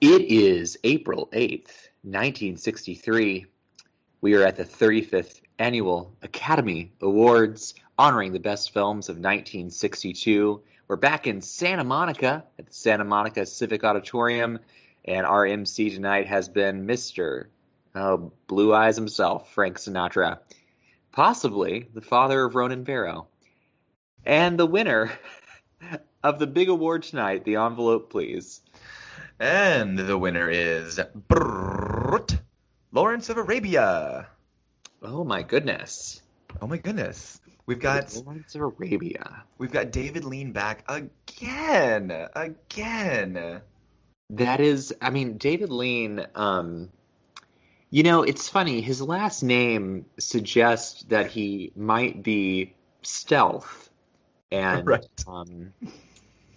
It is April 8th, 1963. We are at the 35th Annual Academy Awards, honoring the best films of 1962. We're back in Santa Monica at the Santa Monica Civic Auditorium, and our MC tonight has been Mr. Oh, uh, Blue Eyes himself, Frank Sinatra, possibly the father of Ronan Farrow. And the winner of the big award tonight, the envelope, please. And the winner is Brrrt, Lawrence of Arabia. Oh my goodness. Oh my goodness. We've got Lawrence of Arabia. we've got David Lean back again. Again. That is, I mean, David Lean, um, you know, it's funny. His last name suggests that he might be stealth and Right. um,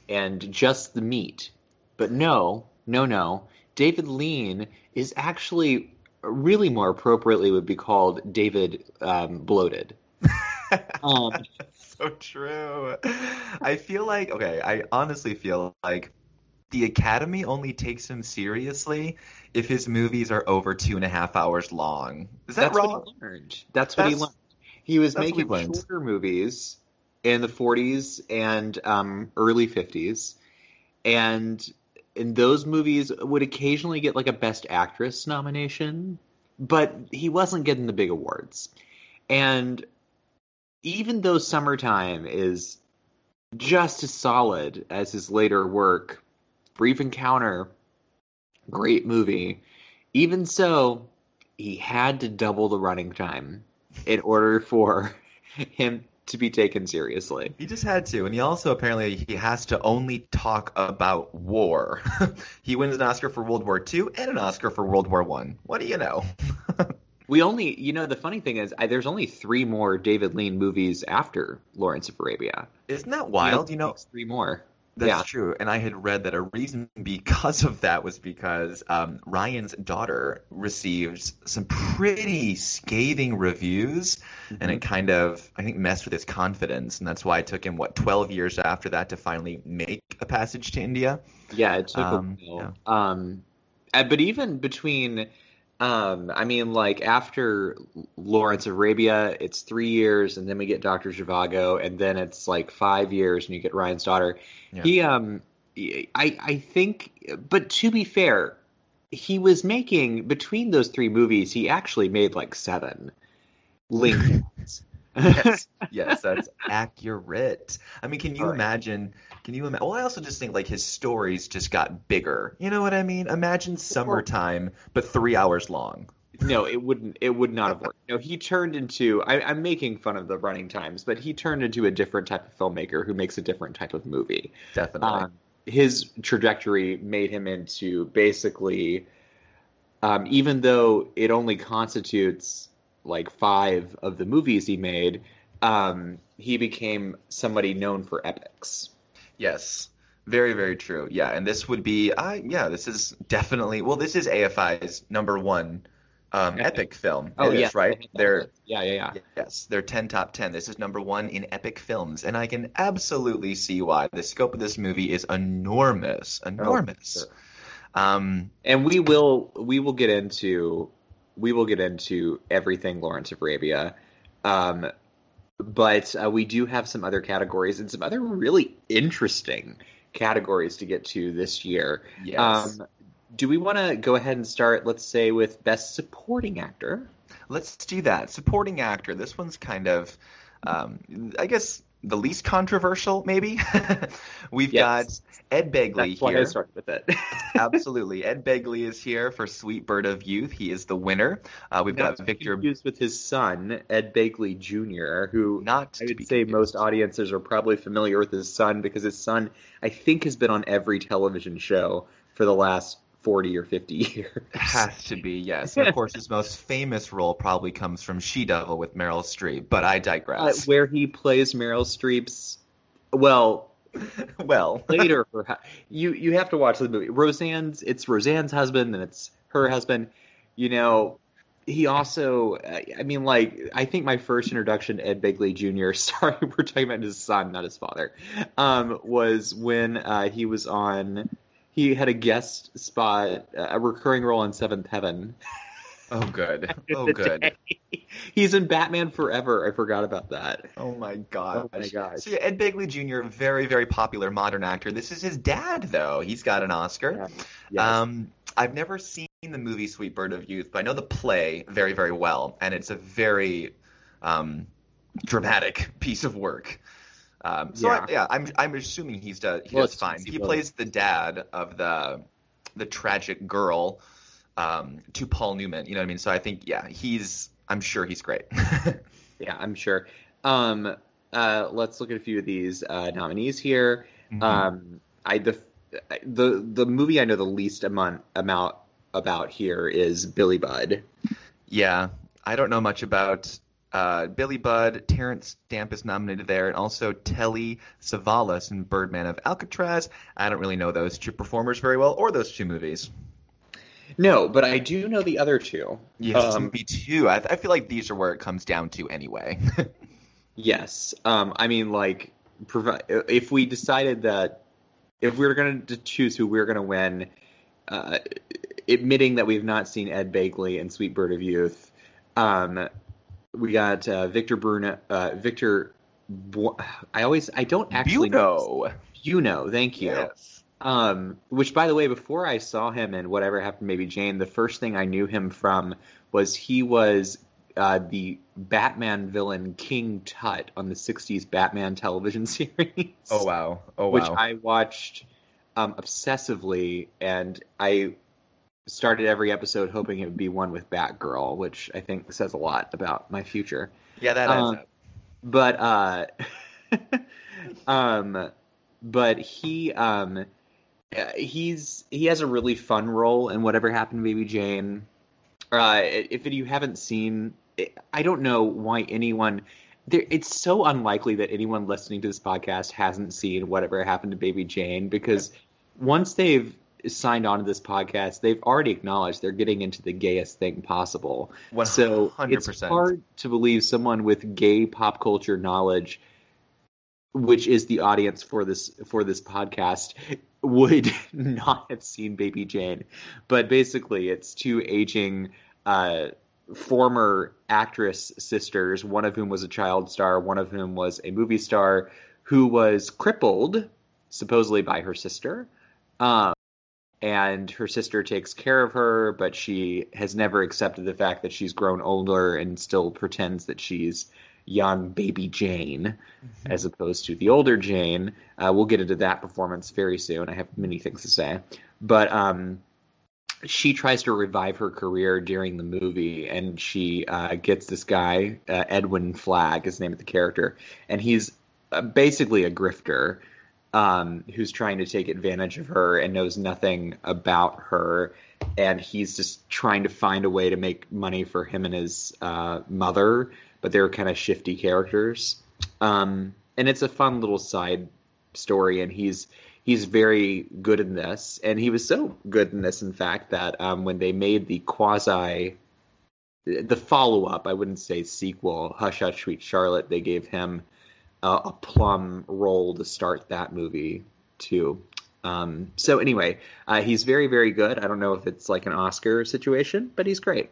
and just the meat. But no, no, no. David Lean is actually really more appropriately would be called David um, Bloated. Um, so true. I feel like okay, I honestly feel like the Academy only takes him seriously if his movies are over two and a half hours long. Is that that's wrong? what he learned. That's what he learned. He was making shorter movies in the 40s and um, early 50s, and in those movies would occasionally get like a Best Actress nomination, but he wasn't getting the big awards. And even though Summertime is just as solid as his later work, Brief Encounter, great movie. Even so, he had to double the running time in order for him to be taken seriously. He just had to, and he also apparently he has to only talk about war. he wins an Oscar for World War II and an Oscar for World War One. What do you know? We only, you know, the funny thing is, I, there's only three more David Lean movies after Lawrence of Arabia. Isn't that wild? You know, three more. That's Yeah. true. And I had read that a reason because of that was because um, Ryan's daughter received some pretty scathing reviews, and it kind of, I think, messed with his confidence. And that's why it took him, what, 12 years after that to finally make a passage to India? Yeah, it took Um, a while. Um, uh, but even between, um, I mean, like after Lawrence of Arabia, it's three years, and then we get Doctor Zhivago, and then it's like five years, and you get Ryan's daughter. Yeah. He, um, I, I think, but to be fair, he was making between those three movies, he actually made like seven Lincolns. yes, yes, that's accurate. I mean, can you right. imagine? Can you imagine? Well, I also just think like his stories just got bigger. You know what I mean? Imagine summertime, but three hours long. No, it wouldn't. It would not have worked. No, he turned into. I, I'm making fun of the running times, but he turned into a different type of filmmaker who makes a different type of movie. Definitely. Um, his trajectory made him into basically, um, even though it only constitutes like five of the movies he made, um, he became somebody known for epics. Yes. Very, very true. Yeah, and this would be, uh, yeah, this is definitely, well, this is AFI's number one um, Epic. epic film. Oh yes, yeah, right? They're, yeah, yeah, yeah. yes, they're 10 top 10. This is number one in epic films, and I can absolutely see why. The scope of this movie is enormous, enormous. sure. Um, and we will we will get into we will get into everything Lawrence of Arabia, um, but uh, we do have some other categories and some other really interesting categories to get to this year. yes. Um, do we want to go ahead and start? Let's say with best supporting actor. Let's do that. Supporting actor. This one's kind of, um, I guess, the least controversial, maybe. We've Yes. got Ed Begley That's why here. I started with it. Absolutely. Ed Begley is here for Sweet Bird of Youth. He is the winner. Uh, we've got Not to Victor. confused with his son Ed Begley Jr., who Not I would say most audiences are probably familiar with his son because his son, I think, has been on every television show for the last 40 or 50 years. Has to be, yes. And of course, his most famous role probably comes from She Devil with Meryl Streep, but I Uh, digress. where he plays Meryl Streep's, well, well, later, perhaps. You, you have to watch the movie. Roseanne's, it's Roseanne's husband and it's her husband. You know, he also, I I mean, like, I think my first introduction to Ed Begley Jr., sorry, we're talking about his son, not his father, um, was when uh, he was on he had a guest spot, a recurring role in Seventh Heaven. Oh, good. Oh, good. He's in Batman Forever. I forgot about that. Oh my god. Oh my gosh. So yeah, Ed Begley Jr., very very popular modern actor. This is his dad though. He's got an Oscar. Yes. Um, I've never seen the movie Sweet Bird of Youth, but I know the play very very well, and it's a very um, dramatic piece of work. Um, so Yeah. I, yeah, I'm I'm assuming he's does he Well, does fine. He plays the dad of the the tragic girl um, to Paul Newman. You know what I mean? So I think yeah, he's I'm sure he's great. Yeah, I'm sure. Um, uh, let's look at a few of these uh, nominees here. Mhm. Um, I the the the movie I know the least amount amount about here is Billy Budd. Yeah, I don't know much about uh, Billy Budd. Terence Stamp is nominated there, and also Telly Savalas in Birdman of Alcatraz. I don't really know those two performers very well, or those two movies. No, but I do know the other two. Yes, Um, movie two. I, I feel like these are where it comes down to anyway. Yes. Um, I mean, like, if we decided that if we were going to choose who we are going to win, uh, admitting that we've not seen Ed Begley in Sweet Bird of Youth, um, we got uh, Victor Bruno. Uh, Victor. Bu- I always. I don't actually Buono. You know. Thank you. Yes. Um, which, by the way, before I saw him in Whatever Happened Baby Jane, the first thing I knew him from was he was uh, the Batman villain King Tut on the '60s Batman television series. Oh wow. Oh wow! Which. I watched um, obsessively, and I started every episode hoping it would be one with Batgirl, which I think says a lot about my future yeah, that adds um, up. but uh um but he um he's he has a really fun role in whatever happened to baby jane uh if you haven't seen i don't know why anyone there it's so unlikely that anyone listening to this podcast hasn't seen whatever happened to baby jane because once they've signed on to this podcast they've already acknowledged they're getting into the gayest thing possible so it's 100%. hard to believe someone with gay pop culture knowledge, which is the audience for this for this podcast, would not have seen Baby Jane. But basically, it's two aging uh, former actress sisters, one of whom was a child star, one of whom was a movie star, who was crippled supposedly by her sister. Um, and her sister takes care of her, but she has never accepted the fact that she's grown older and still pretends that she's young baby Jane, as opposed to the older Jane. Uh, we'll get into that performance very soon. I have many things to say, but um, she tries to revive her career during the movie, and she uh, gets this guy uh, Edwin Flagg, is the name of the character, and he's uh, basically a grifter um, who's trying to take advantage of her and knows nothing about her. And he's just trying to find a way to make money for him and his uh, mother, but they're kind of shifty characters. Um, and it's a fun little side story, and he's he's very good in this. And he was so good in this, in fact, that um, when they made the quasi the follow up, I wouldn't say sequel, Hush Hush Sweet Charlotte, they gave him uh, a plum role to start that movie too. Um, so anyway, uh, he's very very good. I don't know if it's like an Oscar situation, but he's great.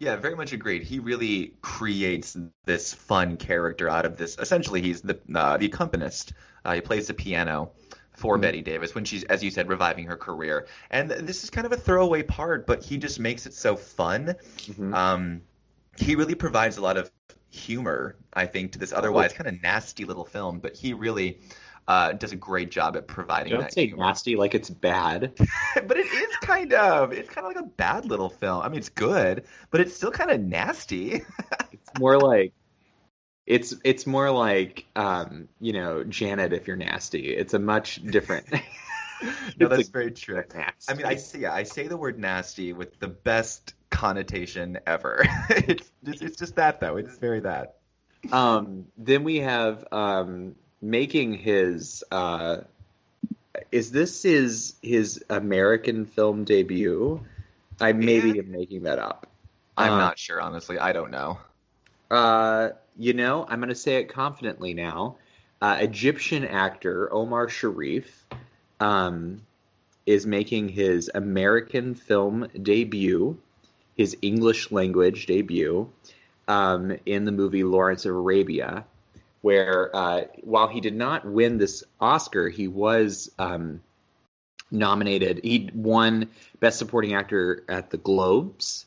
Yeah, very much agreed. He really creates this fun character out of this. Essentially, he's the uh, the accompanist. Uh, he plays the piano for Mhm. Bette Davis when she's, as you said, reviving her career. And this is kind of a throwaway part, but he just makes it so fun. Mhm. Um, he really provides a lot of humor, I think, to this otherwise kind of nasty little film. But he really uh, does a great job at providing Don't that say humor. nasty like it's bad. but it is kind of it's kind of like a bad little film. I mean, it's good, but it's still kind of nasty. It's more like it's it's more like um, you know Janet if you're nasty. It's a much different. no, that's very true. nasty. I mean, I say I say the word nasty with the best connotation ever. it's just, it's just that though. It's very that. Um, then we have um, making his. Uh, is this his his American film debut? I maybe Yeah. am making that up. I'm Uh, not sure, honestly. I don't know. Uh, you know, I'm going to say it confidently now. Uh, Egyptian actor Omar Sharif. Um, is making his American film debut, his English language debut, um, in the movie Lawrence of Arabia, where uh, while he did not win this Oscar, he was um, nominated. He won Best Supporting Actor at the Globes,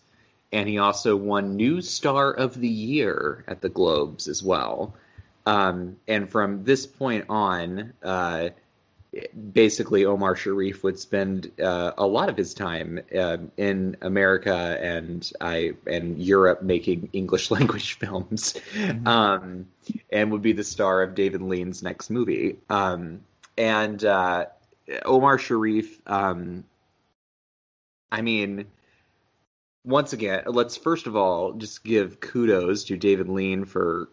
and he also won New Star of the Year at the Globes as well. Um, and from this point on, uh, basically Omar Sharif would spend uh, a lot of his time uh, in America and I and Europe making English language films, mm-hmm. um, and would be the star of David Lean's next movie. Um, and uh, Omar Sharif, um, I mean. Once again, let's first of all just give kudos to David Lean for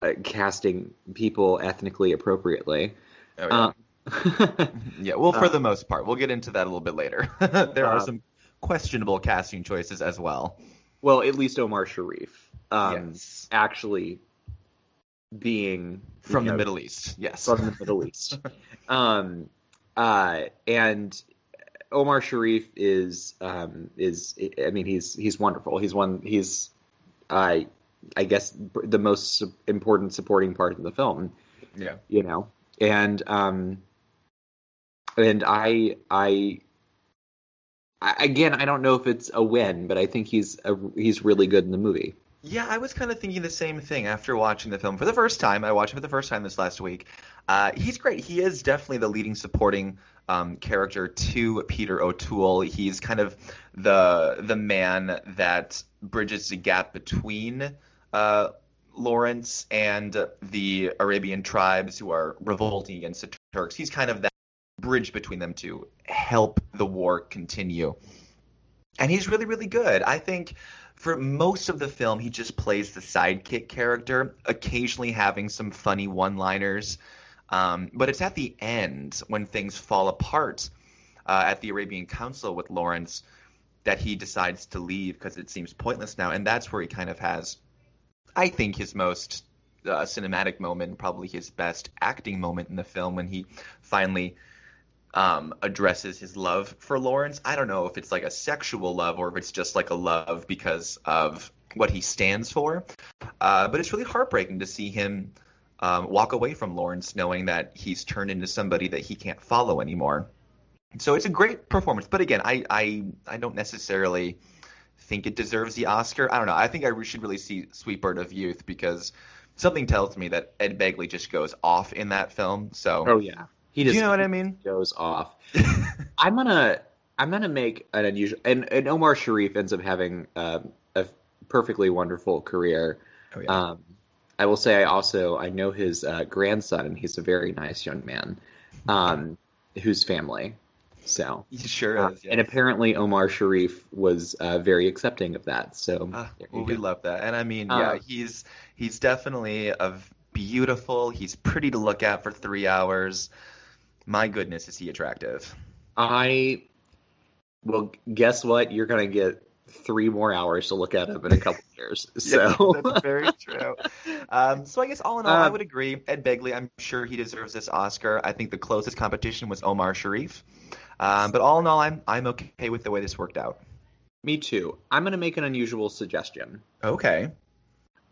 uh, casting people ethnically appropriately. Oh, yeah. Yeah, well, for uh, the most part, we'll get into that a little bit later. there are uh, some questionable casting choices as well. Well, at least Omar Sharif, um, yes. actually being from the know, Middle East, yes, from the Middle East, um, uh, and Omar Sharif is um, is I mean he's he's wonderful. He's one he's I I guess the most important supporting part of the film. Yeah, you know, and um, and I, I, again, I don't know if it's a win, but I think he's a, he's really good in the movie. Yeah, I was kind of thinking the same thing after watching the film for the first time. I watched it for the first time this last week. Uh, he's great. He is definitely the leading supporting um, character to Peter O'Toole. He's kind of the the man that bridges the gap between uh, Lawrence and the Arabian tribes who are revolting against the Turks. He's kind of that bridge between them to help the war continue. And he's really, really good. I think for most of the film, he just plays the sidekick character, occasionally having some funny one liners. Um, but it's at the end when things fall apart uh, at the Arabian Council with Lawrence that he decides to leave because it seems pointless now. And that's where he kind of has, I think, his most uh, cinematic moment, probably his best acting moment in the film when he finally um, addresses his love for Lawrence. I don't know if it's like a sexual love or if it's just like a love because of what he stands for. Uh, but it's really heartbreaking to see him um, walk away from Lawrence knowing that he's turned into somebody that he can't follow anymore. So it's a great performance. But again, I, I, I don't necessarily think it deserves the Oscar. I don't know. I think I should really see Sweet Bird of Youth because something tells me that Ed Begley just goes off in that film. So oh yeah, he just, Do you know what I mean? Goes off. I'm gonna I'm gonna make an unusual and, and Omar Sharif ends up having uh, a perfectly wonderful career. Oh, yeah. um, I will say I also I know his uh, grandson and he's a very nice young man, um, whose family. So he sure uh, is. Yes. And apparently Omar Sharif was uh, very accepting of that. So uh, well, we love that. And I mean, yeah, uh, he's he's definitely a beautiful. He's pretty to look at for three hours my goodness, is he attractive? I well, guess what? You're gonna get three more hours to look at him in a couple years. So yeah, that's very true. Um, so I guess all in all, um, I would agree. Ed Begley, I'm sure he deserves this Oscar. I think the closest competition was Omar Sharif. Um, but all in all, I'm I'm okay with the way this worked out. Me too. I'm gonna make an unusual suggestion. Okay.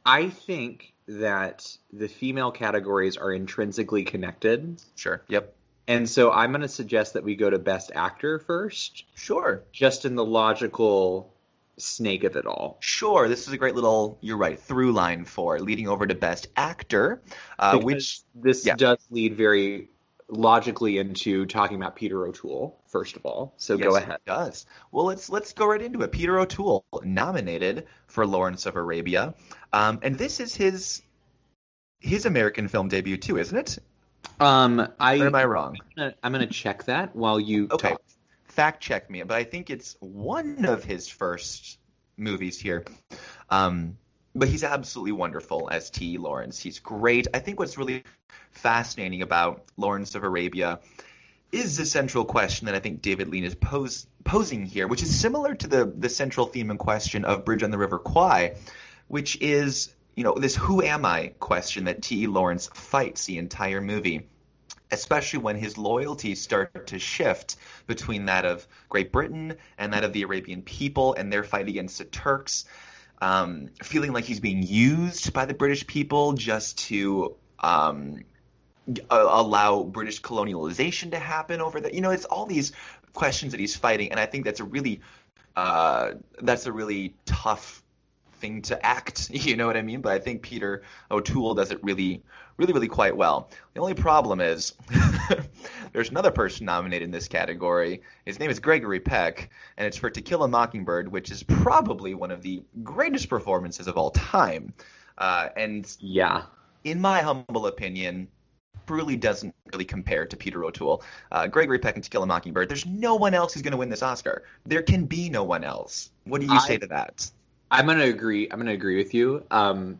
I think that the female categories are intrinsically connected. Sure. Yep. And so I'm going to suggest that we go to Best Actor first. Sure. Just in the logical snake of it all. Sure. This is a great little, you're right, through line for leading over to Best Actor, uh, which. This yeah. does lead very logically into talking about Peter O'Toole first of all. So yes, go ahead. It does. Well, let's let's go right into it. Peter O'Toole nominated for Lawrence of Arabia, um, and this is his his American film debut too, isn't it? Um, I or am I wrong? I'm gonna, I'm gonna check that while you okay. Talk. Fact check me, but I think it's one of his first movies here. Um, but he's absolutely wonderful as T. Lawrence. He's great. I think what's really fascinating about Lawrence of Arabia is the central question that I think David Lean is pose, posing here, which is similar to the the central theme and question of Bridge on the River Kwai, which is you know, this who am I question that T.E. Lawrence fights the entire movie. especially when his loyalties start to shift between that of Great Britain and that of the Arabian people and their fight against the Turks. Um, feeling like he's being used by the British people just to um, allow British colonialization to happen over there. You know, it's all these questions that he's fighting, and I think that's a really uh, that's a really tough thing to act. You know what I mean? But I think Peter O'Toole does it really, really, really quite well. The only problem is there's another person nominated in this category. His name is Gregory Peck, and it's for To Kill a Mockingbird, which is probably one of the greatest performances of all time. Uh, and yeah, in my humble opinion, really doesn't really compare to Peter O'Toole. Uh, Gregory Peck and To Kill a Mockingbird. There's no one else who's going to win this Oscar. There can be no one else. What do you I, say to that? I'm going to agree. I'm going to agree with you. Um,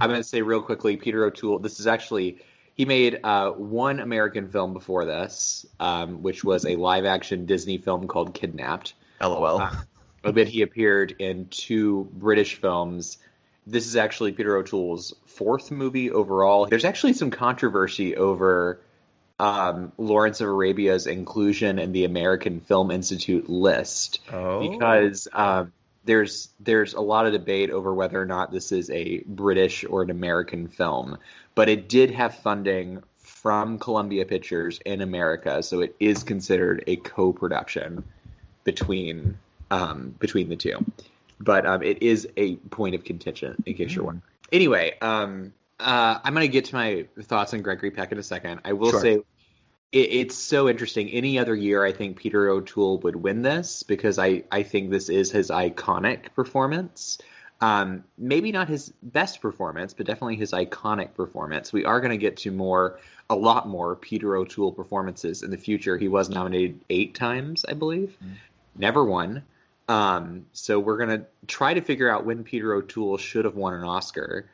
I'm going to say real quickly, Peter O'Toole. This is actually he made uh, one American film before this, um, which was a live-action Disney film called Kidnapped. LOL. Uh, but he appeared in two British films this is actually Peter O'Toole's fourth movie overall. There's actually some controversy over um, Lawrence of Arabia's inclusion in the American Film Institute list oh. because um, there's there's a lot of debate over whether or not this is a British or an American film, but it did have funding from Columbia Pictures in America, so it is considered a co-production between um, between the two but um, it is a point of contention in case you're wondering. Anyway, um, uh, I'm going to get to my thoughts on Gregory Peck in a second. I will sure. say it's so interesting. Any other year, I think Peter O'Toole would win this because I, I think this is his iconic performance. Um, maybe not his best performance, but definitely his iconic performance. We are going to get to more, a lot more Peter O'Toole performances in the future. He was nominated eight times, I believe, mm. never won. Um, so we're gonna try to figure out when Peter O'Toole should have won an Oscar.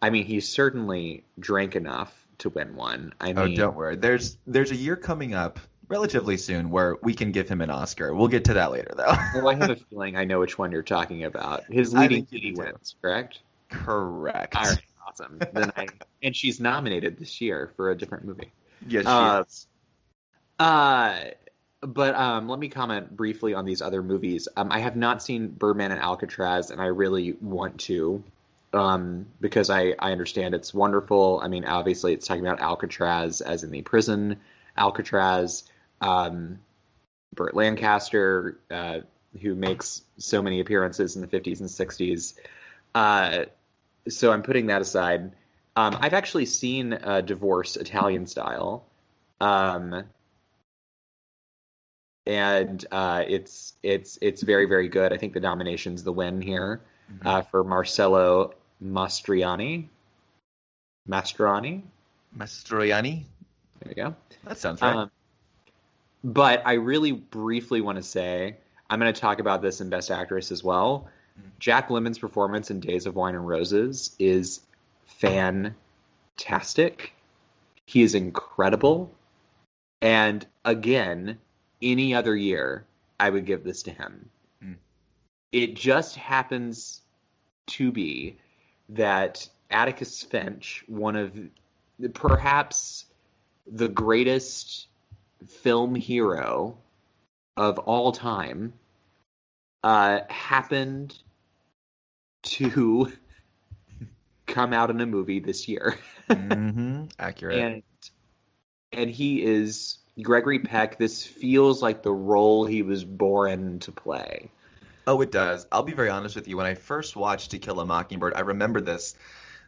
I mean, he certainly drank enough to win one. I mean, oh, don't worry. There's there's a year coming up relatively soon where we can give him an Oscar. We'll get to that later, though. well, I have a feeling I know which one you're talking about. His leading lady wins, correct? Correct. All right, awesome. then I and she's nominated this year for a different movie. Yes, she uh, is. Uh, but um, let me comment briefly on these other movies. Um, I have not seen Birdman and Alcatraz, and I really want to um, because I, I understand it's wonderful. I mean, obviously, it's talking about Alcatraz as in the prison Alcatraz. Um, Burt Lancaster, uh, who makes so many appearances in the 50s and 60s. Uh, so I'm putting that aside. Um, I've actually seen uh, Divorce Italian style. Um, and uh, it's it's it's very very good. I think the nomination's the win here mm-hmm. uh, for Marcello Mastriani. Mastriani? Mastroianni. There you go. That sounds right. Um, but I really briefly want to say I'm going to talk about this in Best Actress as well. Mm-hmm. Jack Lemmon's performance in Days of Wine and Roses is fantastic. He is incredible. And again, any other year, I would give this to him. It just happens to be that Atticus Finch, one of perhaps the greatest film hero of all time, uh, happened to come out in a movie this year. mm-hmm. Accurate. And and he is Gregory Peck, this feels like the role he was born to play. Oh, it does. I'll be very honest with you. When I first watched To Kill a Mockingbird, I remember this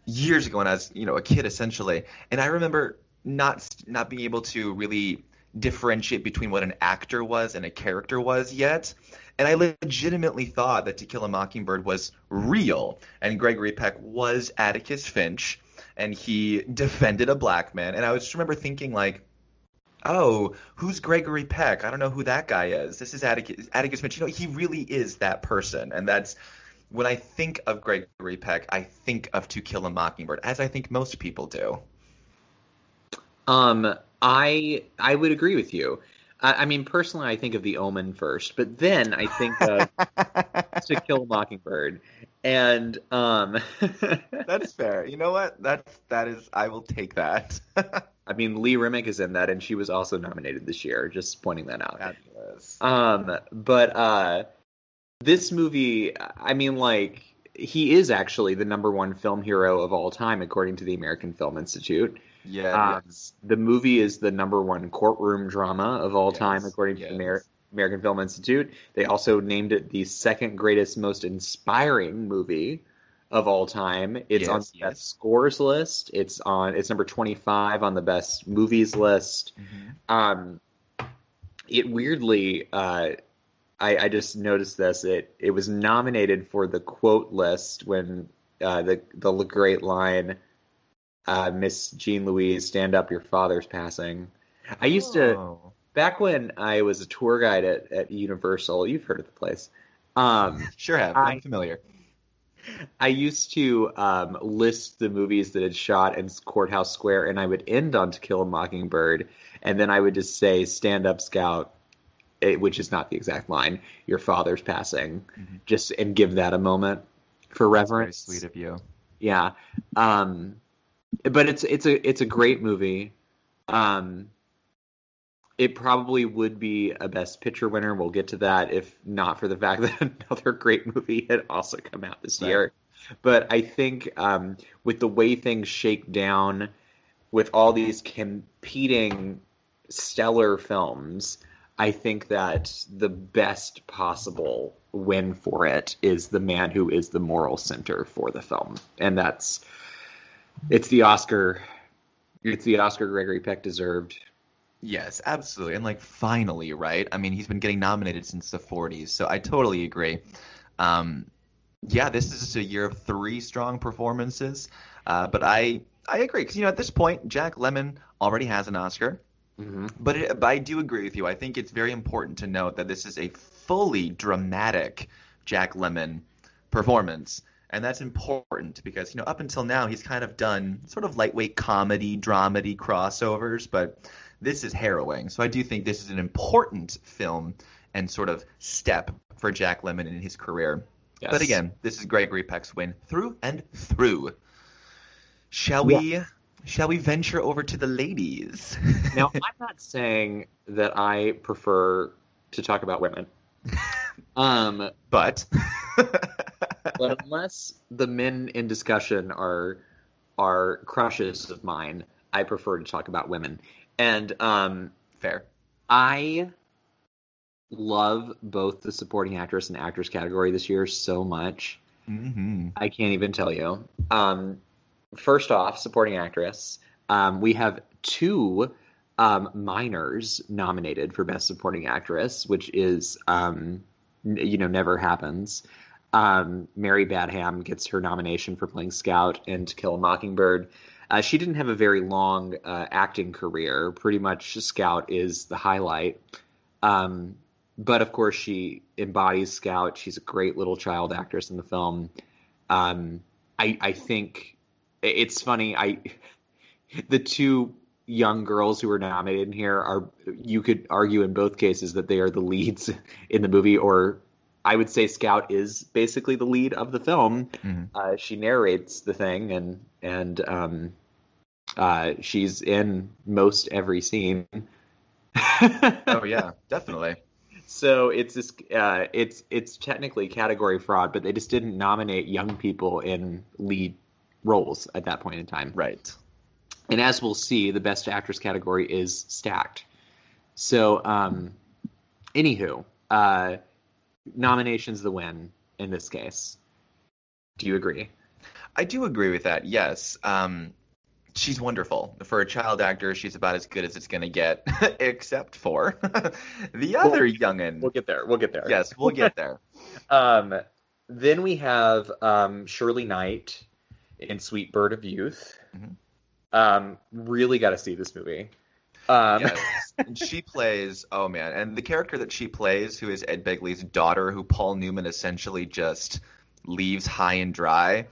years ago when I was, you know, a kid essentially, and I remember not not being able to really differentiate between what an actor was and a character was yet. And I legitimately thought that To Kill a Mockingbird was real, and Gregory Peck was Atticus Finch, and he defended a black man. And I just remember thinking like oh, who's Gregory Peck? I don't know who that guy is. This is Atticus, Atticus Finch. You know, he really is that person, and that's when I think of Gregory Peck, I think of To Kill a Mockingbird, as I think most people do. Um, I I would agree with you. I, I mean, personally, I think of The Omen first, but then I think of To Kill a Mockingbird, And um, That's fair. You know what? That's that is. I will take that. I mean, Lee Remick is in that, and she was also nominated this year. Just pointing that out. Fabulous. Um, but uh, this movie, I mean, like he is actually the number one film hero of all time, according to the American Film Institute. Yeah. Um, yes. The movie is the number one courtroom drama of all Yes, time, according to the Amer- American Film Institute. They also named it the second greatest, most inspiring movie of all time. It's on the yes. best scores list. It's on. It's number twenty five on the best movies list. Mhm. Um, it weirdly, uh, I, I just noticed this. It it was nominated for the quote list when uh, the the great line, uh, "Miss Jean Louise, stand up, your father's passing." I used to Oh. Back when I was a tour guide at, at Universal. You've heard of the place. Um, Sure have. I- I'm familiar. I used to um, list the movies that had shot in Courthouse Square, and I would end on To Kill a Mockingbird, and then I would just say "Stand Up, Scout," eh, which is not the exact line. Your father's passing, Mhm. just and give that a moment for reverence. sweet of you. Yeah, um, but it's it's a it's a great movie. Um, it probably would be a Best Picture winner. We'll get to that if not for the fact that another great movie had also come out this Right. year. But I think um, with the way things shake down, with all these competing stellar films, I think that the best possible win for it is the man who is the moral center for the film, and that's it's the Oscar. It's the Oscar Gregory Peck deserved. Yes, absolutely. And like finally, right? I mean, he's been getting nominated since the 40s, so I totally agree. Um, yeah, this is just a year of three strong performances. Uh, but I I agree because you know at this point, Jack Lemmon already has an Oscar. Mm-hmm. But, it, but I do agree with you. I think it's very important to note that this is a fully dramatic Jack Lemmon performance. And that's important because, you know, up until now, he's kind of done sort of lightweight comedy, dramedy crossovers, but this is harrowing. So I do think this is an important film and sort of step for Jack Lemmon in his career. Yes. But again, this is Gregory Peck's win through and through. Shall we shall we venture over to the ladies? now I'm not saying that I prefer to talk about women. Um, but but unless the men in discussion are are crushes of mine, I prefer to talk about women. And um, fair. I love both the supporting actress and actress category this year so much. hmm I can't even tell you. Um, first off, supporting actress. Um, we have two um, minors nominated for best supporting actress, which is um, n- you know never happens. Um, Mary Badham gets her nomination for playing Scout in To Kill a Mockingbird. Uh, she didn't have a very long uh, acting career. Pretty much, Scout is the highlight. Um, but of course, she embodies Scout. She's a great little child actress in the film. Um, I, I think it's funny. I the two young girls who are nominated in here are you could argue in both cases that they are the leads in the movie, or I would say Scout is basically the lead of the film. Mhm. Uh, she narrates the thing, and and um, uh, she's in most every scene. Oh yeah, definitely. So it's this. Uh, it's it's technically category fraud, but they just didn't nominate young people in lead roles at that point in time. Right. And as we'll see, the best actress category is stacked. So, um, anywho, uh, nominations the win in this case. Do you agree? I do agree with that. Yes. Um, she's wonderful for a child actor. She's about as good as it's gonna get, except for the other youngin. We'll get there. We'll get there. yes, we'll get there. Um, then we have um, Shirley Knight in Sweet Bird of Youth. Mhm. Um, really got to see this movie. Um, Yes. And she plays, oh man, and the character that she plays, who is Ed Begley's daughter, who Paul Newman essentially just leaves high and dry,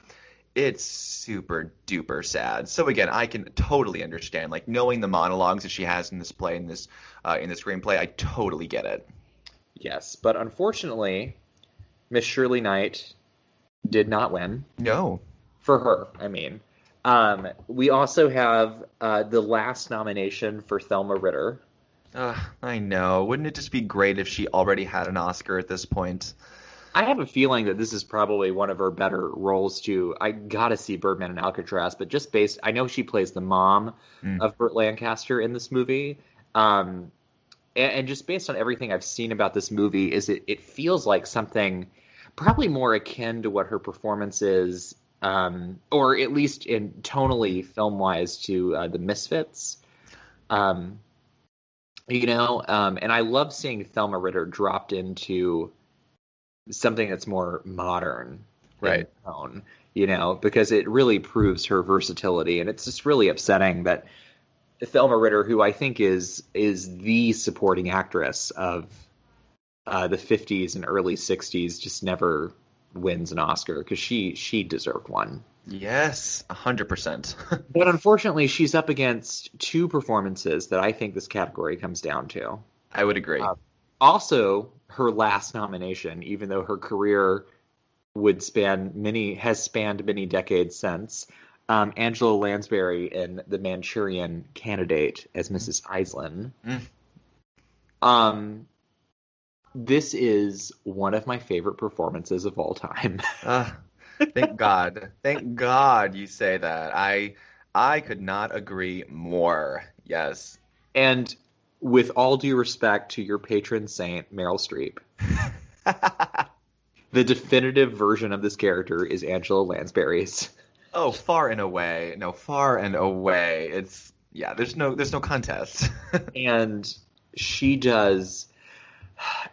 it's super duper sad. So again, I can totally understand, like knowing the monologues that she has in this play, in this, uh, in the screenplay, I totally get it. Yes, but unfortunately, Miss Shirley Knight did not win No. for her. I mean, um, we also have uh, the last nomination for Thelma Ritter. Uh, I know. Wouldn't it just be great if she already had an Oscar at this point? I have a feeling that this is probably one of her better roles too. I gotta see Birdman and Alcatraz, but just based, I know she plays the mom Mm. of Burt Lancaster in this movie, um, and, and just based on everything I've seen about this movie, is it it feels like something probably more akin to what her performance is, um, or at least in tonally film wise to uh, the Misfits. Um, you know, um, and I love seeing Thelma Ritter dropped into something that's more modern Right. tone, you know, because it really proves her versatility, and it's just really upsetting that Thelma Ritter, who I think is is the supporting actress of uh, the '50s and early '60s, just never wins an Oscar because she she deserved one. Yes, a hundred percent. But unfortunately, she's up against two performances that I think this category comes down to. I would agree. Uh, also her last nomination, even though her career would span many has spanned many decades since. Um, Angela Lansbury in The Manchurian Candidate as Mrs. Iselin. Mm. Um, this is one of my favorite performances of all time. Ah, thank God. Thank God you say that. I I could not agree more. Yes. and with all due respect to your patron saint, Meryl Streep, the definitive version of this character is Angela Lansbury's. oh, far and away. No, far and away. It's yeah, there's no there's no contest. and she does.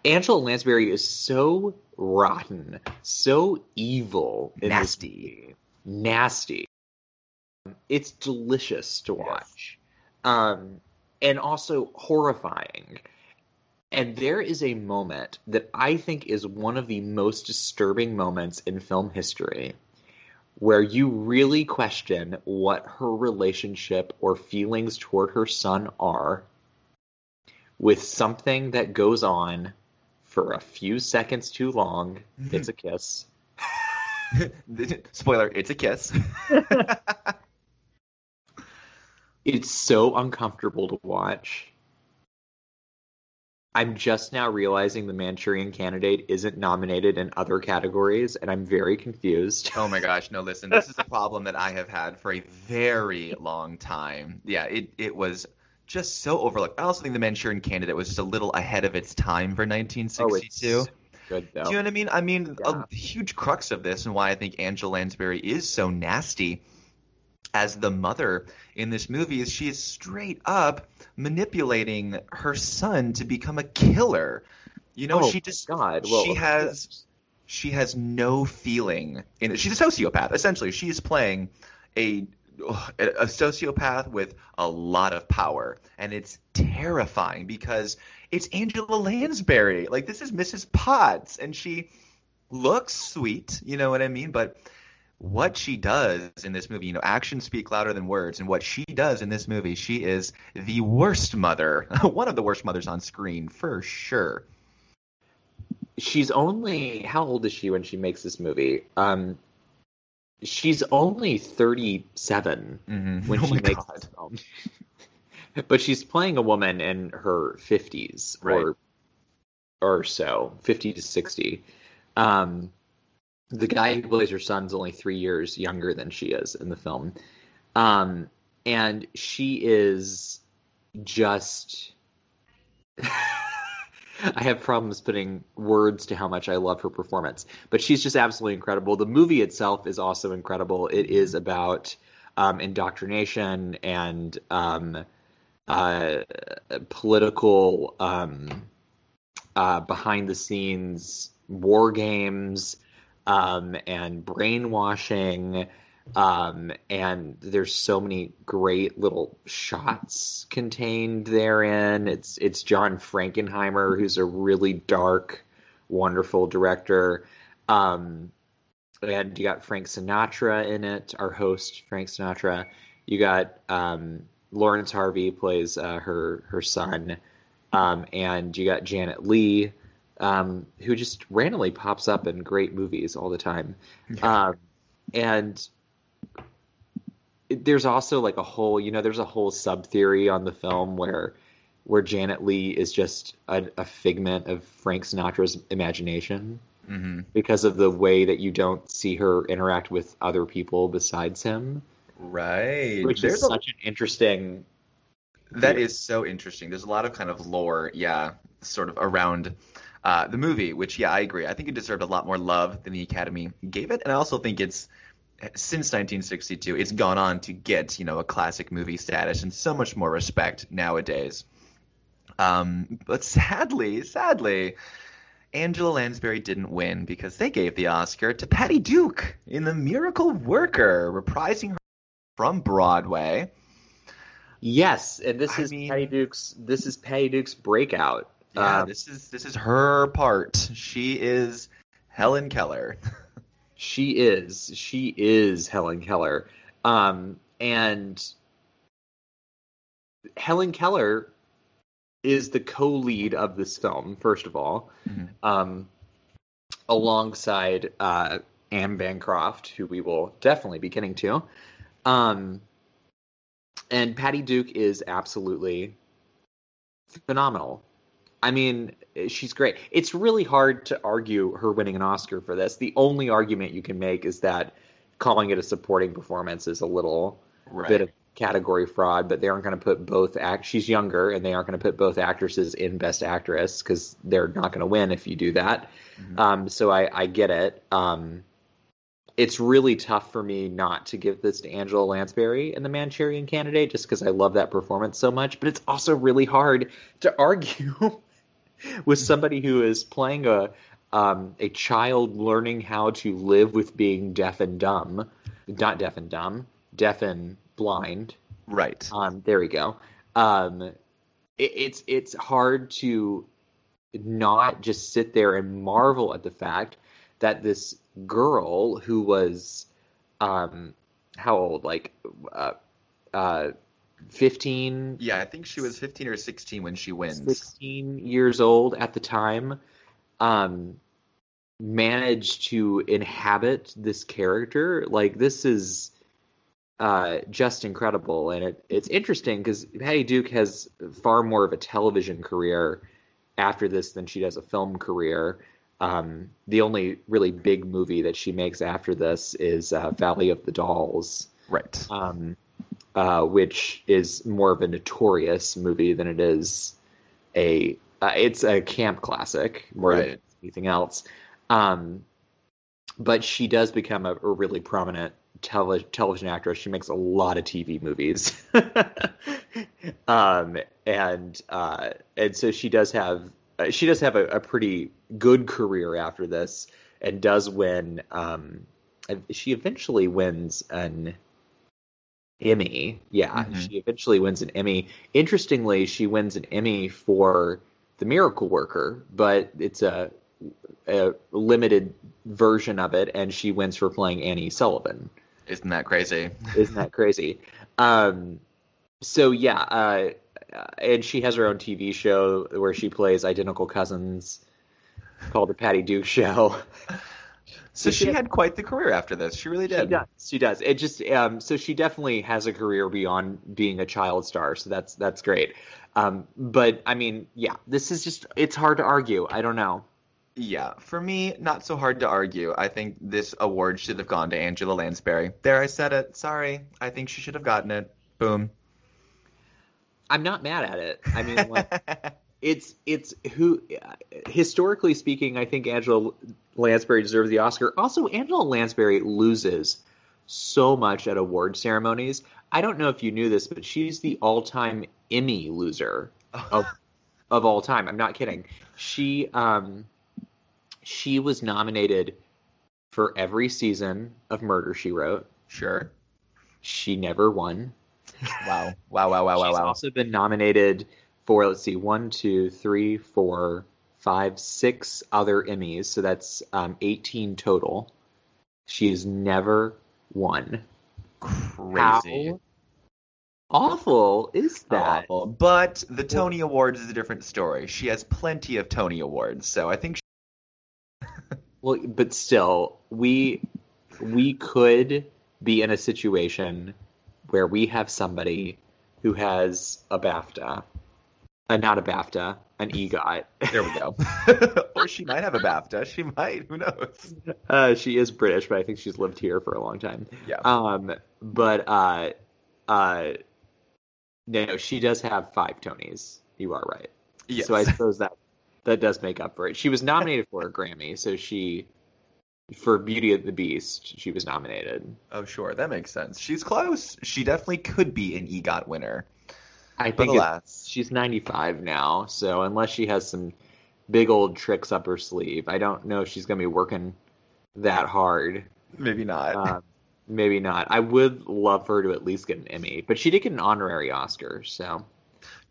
Angela Lansbury is so rotten, so evil, Nasty. nasty. It's delicious to watch, um, and also horrifying. And there is a moment that I think is one of the most disturbing moments in film history where you really question what her relationship or feelings toward her son are with something that goes on for a few seconds too long. Mm-hmm. It's a kiss. Spoiler, it's a kiss. It's so uncomfortable to watch. I'm just now realizing the Manchurian Candidate isn't nominated in other categories, and I'm very confused. Oh my gosh, no, listen, this is a problem that I have had for a very long time. Yeah, it, it was just so overlooked. I also think the Manchurian Candidate was just a little ahead of its time for Oh, 1962. it's good though. Do you know what I mean? I mean, Yeah. a huge crux of this and why I think Angela Lansbury is so nasty as the mother in this movie is she is straight up manipulating her son to become a killer. You know, Oh, she just God. Well, she has she has no feeling in it. She's a sociopath essentially. She is playing a a sociopath with a lot of power and it's terrifying because it's Angela Lansbury. Like this is Mrs. Potts and she looks sweet, you know what I mean? But what she does in this movie, you know, actions speak louder than words, and what she does in this movie, she is the worst mother, one of the worst mothers on screen for sure. she's only how old is she when she makes this movie? Um, she's only 37 Mhm. when oh she makes God. this film. but she's playing a woman in her 50s or or so, 50 to 60. Um, the guy who plays her son's only three years younger than she is in the film. Um, and she is just. I have problems putting words to how much I love her performance, but she's just absolutely incredible. The movie itself is also incredible. It is about um, indoctrination and um, uh, political um, uh, behind the scenes war games um, and brainwashing. Um, and there's so many great little shots contained therein. It's it's John Frankenheimer, who's a really dark, wonderful director. Um, and you got Frank Sinatra in it, our host Frank Sinatra. You got um, Laurence Harvey plays uh, her her son, um, and you got Janet Leigh um, who just randomly pops up in great movies all the time. Um, and there's also like a whole, you know, there's a whole sub theory on the film where where Janet Leigh is just a, a figment of Frank Sinatra's imagination hmm because of the way that you don't see her interact with other people besides him, Right. which There's is a- such an interesting. That Yeah. is so interesting. There's a lot of kind of lore, yeah, sort of around uh, the movie, which, yeah, I agree. I think it deserved a lot more love than the Academy gave it, and I also think it's since 1962, it's gone on to get you know a classic movie status and so much more respect nowadays. Um, but sadly, sadly. Angela Lansbury didn't win because they gave the Oscar to Patty Duke in The Miracle Worker, reprising her from Broadway. Yes, and this I is mean- Patty Duke's. This is Patty Duke's breakout. Yeah, Um, this is this is her part. She is Helen Keller. She is. She is Helen Keller. Um, and Helen Keller is the co-lead of this film, first of all, Mhm. um, alongside uh, Anne Bancroft, who we will definitely be getting to. Um, and Patty Duke is absolutely phenomenal. I mean, she's great. It's really hard to argue her winning an Oscar for this. The only argument you can make is that calling it a supporting performance is a little Right. bit of category fraud, but they aren't going to put both act. She's younger, and they aren't going to put both actresses in Best Actress because they're not going to win if you do that. Mhm. Um, so I, I get it. Um, it's really tough for me not to give this to Angela Lansbury in the Manchurian Candidate just because I love that performance so much. But it's also really hard to argue with somebody who is playing a um, a child learning how to live with being deaf and dumb, not deaf and dumb, deaf and blind. right. Um, there we go. Um, it, it's it's hard to not just sit there and marvel at the fact that this girl who was um, how old like uh, uh, 15 Yeah, I think she was 15 or 16 when she wins. 16 years old at the time um managed to inhabit this character. Like this is uh just incredible. And it it's interesting because Patty Duke has far more of a television career after this than she does a film career. Um the only really big movie that she makes after this is uh, Valley of the Dolls. Right. um, uh, which is more of a notorious movie than it is a. Uh, it's a camp classic more than anything else. Um, but she does become a, a really prominent tele- television actress. She makes a lot of TV movies, um, and uh, and so she does have uh, she does have a, a pretty good career after this, and does win. Um, she eventually wins an Emmy. Yeah, Mhm. she eventually wins an Emmy. Interestingly, she wins an Emmy for The Miracle Worker, but it's a, a limited version of it, and she wins for playing Annie Sullivan. Isn't that crazy? Isn't that crazy? Um, so yeah, uh, and she has her own TV show where she plays identical cousins called The Patty Duke Show. So she she had quite the career after this. She really did. She did. does. She does. It just um, so she definitely has a career beyond being a child star. So that's that's great. Um, but I mean, yeah, this is just it's hard to argue. I don't know. Yeah, for me, not so hard to argue. I think this award should have gone to Angela Lansbury. There, I said it. Sorry. I think she should have gotten it. Boom. I'm not mad at it. I mean, like, it's it's who historically speaking, I think Angela Lansbury deserves the Oscar. Also, Angela Lansbury loses so much at award ceremonies. I don't know if you knew this, but she's the all-time Emmy loser of of all time. I'm not kidding. She um she was nominated for every season of Murder She Wrote. sure. She never won. Wow. Wow, wow, wow, wow, She's wow. also been nominated for let's see, one, two, three, four, five, six other Emmys. So that's um, 18 total. She has never won. Crazy. How awful is that? awful. But the Tony Awards is a different story. She has plenty of Tony Awards, so I think she... Well, but still, we we could be in a situation where we have somebody who has a BAFTA, uh, not a BAFTA, an EGOT. there we go. or she might have a BAFTA. She might. Who knows? Uh, she is British, but I think she's lived here for a long time. Yeah. Um, but uh, uh, no, she does have five Tonys. You are right. Yes. So I suppose that that does make up for it. She was nominated for a Grammy, so she for Beauty of the Beast, she was nominated. Oh, sure. That makes sense. She's close. She definitely could be an EGOT winner. I think alas, she's 95 now, so unless she has some big old tricks up her sleeve, I don't know if she's going to be working that hard. maybe not. Um, maybe not. I would love for her to at least get an Emmy, but she did get an honorary Oscar, so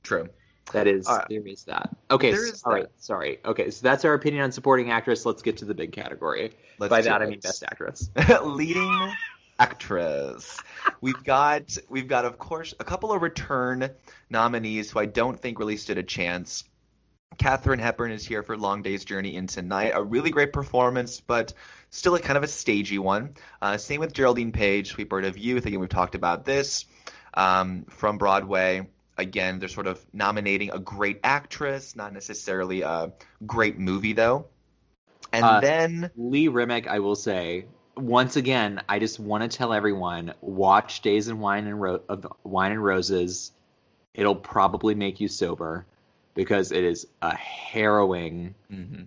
True. that is right. there is that. Okay, There is right, that. sorry. Okay, so that's our opinion on supporting actress. Let's get to the big category. Let's By that I mean best actress. leading actress. We've got we've got of course a couple of return nominees who I don't think really stood a chance. Katharine Hepburn is here for Long Day's Journey into Night. A really great performance, but still a kind of a stagey one. Uh, same with Geraldine Page, Sweet Bird of Youth. Again, we've talked about this um, from Broadway. Again, they're sort of nominating a great actress, not necessarily a great movie, though. And Uh, then Lee Remick, I will say, once again, I just want to tell everyone: watch Days and Wine and Ro- of Wine and Roses. It'll probably make you sober because it is a harrowing Mhm.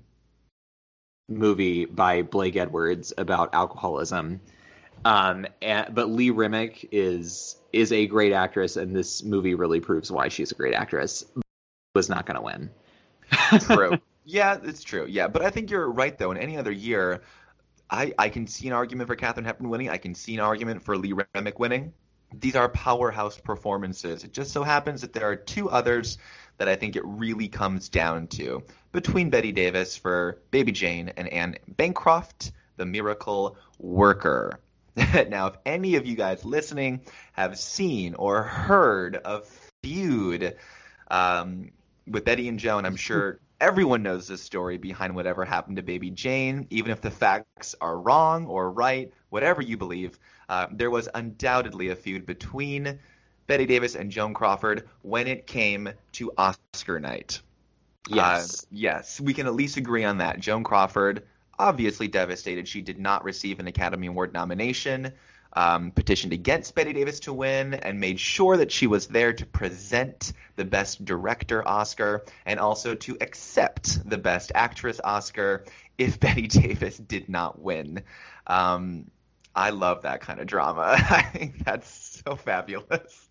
movie by Blake Edwards about alcoholism. Um, and, but Lee Remick is is a great actress, and this movie really proves why she's a great actress. Was not going to win. true. Yeah, it's true. Yeah, but I think you're right though. In any other year, I I can see an argument for Katharine Hepburn winning. I can see an argument for Lee Remick winning. These are powerhouse performances. It just so happens that there are two others that I think it really comes down to between Bette Davis for Baby Jane and Anne Bancroft, The Miracle Worker. now, if any of you guys listening have seen or heard of Feud um, with Bette and Joan, I'm sure everyone knows the story behind whatever happened to Baby Jane, even if the facts are wrong or right, whatever you believe. Uh, there was undoubtedly a feud between Bette Davis and Joan Crawford when it came to Oscar night. Yes. Uh, yes, we can at least agree on that. Joan Crawford, obviously devastated. She did not receive an Academy Award nomination, um, petitioned against Bette Davis to win, and made sure that she was there to present the Best Director Oscar and also to accept the Best Actress Oscar if Bette Davis did not win. Um, I love that kind of drama. I think that's so fabulous.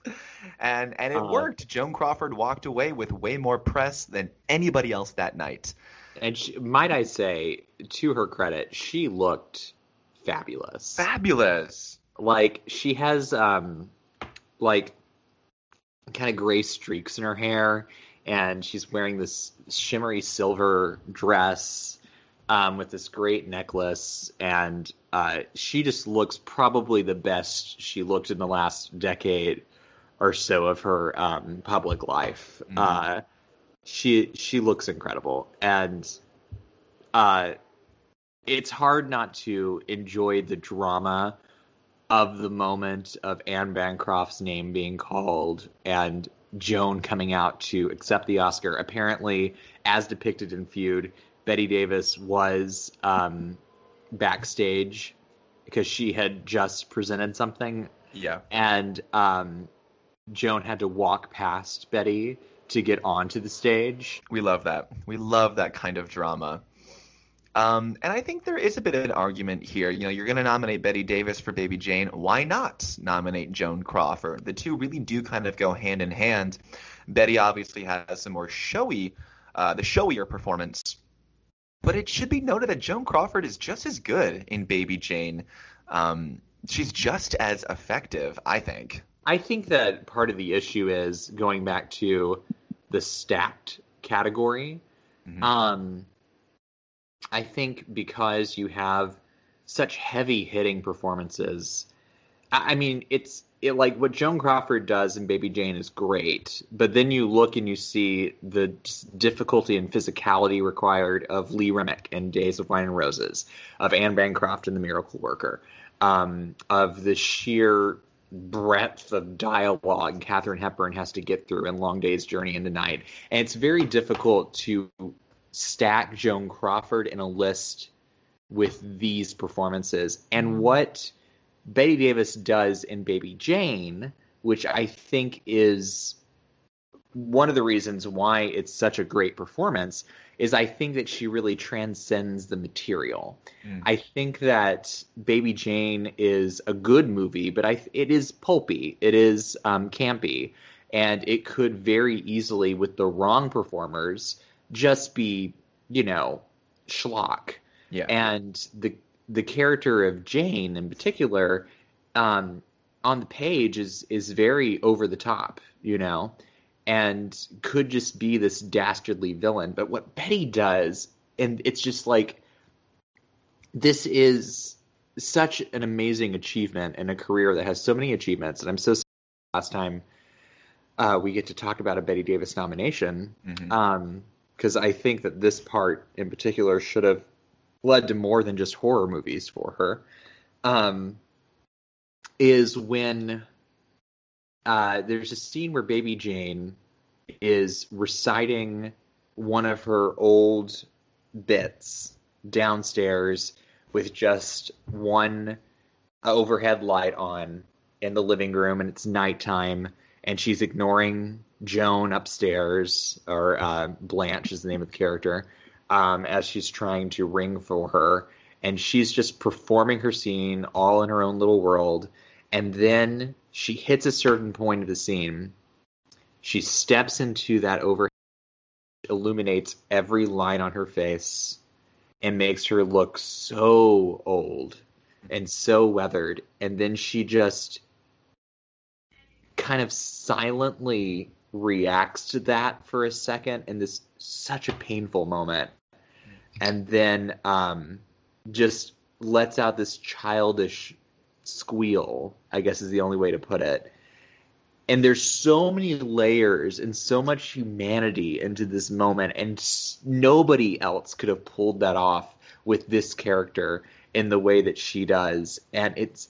And and it Uh, worked. Joan Crawford walked away with way more press than anybody else that night. And she, might I say, to her credit, she looked fabulous. Fabulous. Like she has um like kind of gray streaks in her hair and she's wearing this shimmery silver dress um, with this great necklace and uh, she just looks probably the best she looked in the last decade or so of her um, public life Mhm. uh, she she looks incredible and uh, it's hard not to enjoy the drama of the moment of Anne Bancroft's name being called and Joan coming out to accept the Oscar. Apparently, as depicted in Feud, Bette Davis was um, backstage because she had just presented something, Yeah. and um, Joan had to walk past Bette to get onto the stage. We love that. We love that kind of drama. Um, and I think there is a bit of an argument here. You know, you're going to nominate Bette Davis for Baby Jane. Why not nominate Joan Crawford? The two really do kind of go hand in hand. Bette obviously has some more showy, uh, the showier performance. But it should be noted that Joan Crawford is just as good in Baby Jane. Um, she's just as effective, I think. I think that part of the issue is going back to the stacked category. Mhm. Um, I think because you have such heavy hitting performances, I mean, it's it like what Joan Crawford does in Baby Jane is great, but then you look and you see the difficulty and physicality required of Lee Remick in Days of Wine and Roses, of Anne Bancroft in The Miracle Worker, um, of the sheer breadth of dialogue Katharine Hepburn has to get through in Long Day's Journey into Night, and it's very difficult to stack Joan Crawford in a list with these performances. And what Bette Davis does in Baby Jane, which I think is one of the reasons why it's such a great performance, is I think that she really transcends the material. Mm. I think that Baby Jane is a good movie, but I it is pulpy, it is um, campy, and it could very easily, with the wrong performers, just be you know schlock. Yeah. And the the character of Jane in particular, um, on the page is is very over the top, you know, and could just be this dastardly villain. But what Bette does, and it's just like this is such an amazing achievement in a career that has so many achievements, and I'm so last time uh, we get to talk about a Bette Davis nomination Mhm. Because I think that this part in particular should have led to more than just horror movies for her. Um, is when uh, there's a scene where Baby Jane is reciting one of her old bits downstairs with just one overhead light on in the living room, and it's nighttime, and she's ignoring Joan upstairs, or uh, Blanche is the name of the character, um, as she's trying to ring for her, and she's just performing her scene all in her own little world, and then she hits a certain point of the scene. She steps into that overhead, illuminates every line on her face, and makes her look so old and so weathered, and then she just kind of silently reacts to that for a second in this such a painful moment. And then um, just lets out this childish squeal i guess is the only way to put it. And there's so many layers and so much humanity into this moment and nobody else could have pulled that off with this character in the way that she does. And it's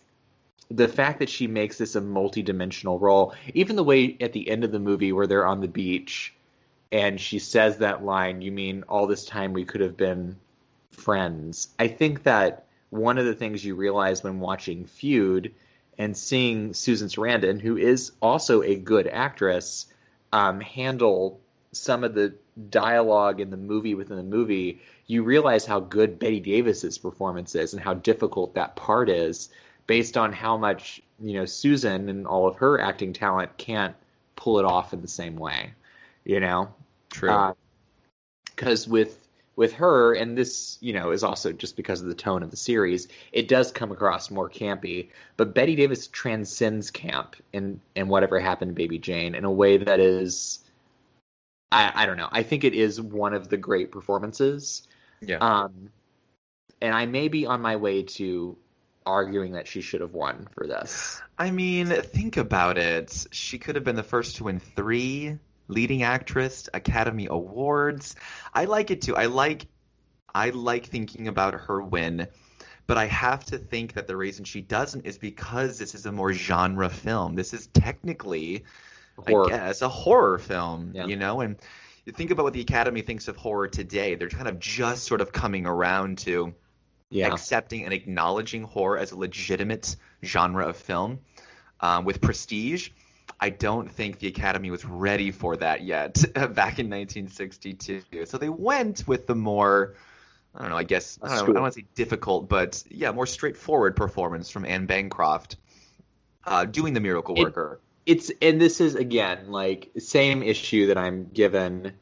the fact that she makes this a multi-dimensional role even the way at the end of the movie where they're on the beach and she says that line you mean all this time we could have been friends? I think that one of the things you realize when watching feud and seeing susan sarandon who is also a good actress um, handle some of the dialogue in the movie within the movie you realize how good Bette Davis's performance is and how difficult that part is based on how much you know Susan and all of her acting talent can't pull it off in the same way, you know. True. Because with with her, and this you know is also just because of the tone of the series, it does come across more campy. But Bette Davis transcends camp in in whatever happened to Baby Jane in a way that is. I, I don't know. I think it is one of the great performances. yeah. Um, and I may be on my way to arguing that she should have won for this. I mean, think about it. She could have been the first to win three leading actress Academy Awards. I like it too. I like I like thinking about her win, but I have to think that the reason she doesn't is because this is a more genre film. This is technically Horror. I guess a horror film, Yeah. you know, and you think about what the Academy thinks of horror today. They're kind of just sort of coming around to Yeah. accepting and acknowledging horror as a legitimate genre of film um, with prestige. I don't think the Academy was ready for that yet back in 1962. So they went with the more, I don't know, I guess, I don't, know, I don't want to say difficult, but yeah, more straightforward performance from Anne Bancroft uh, doing The Miracle It- Worker. It's and this is again like same issue that I'm given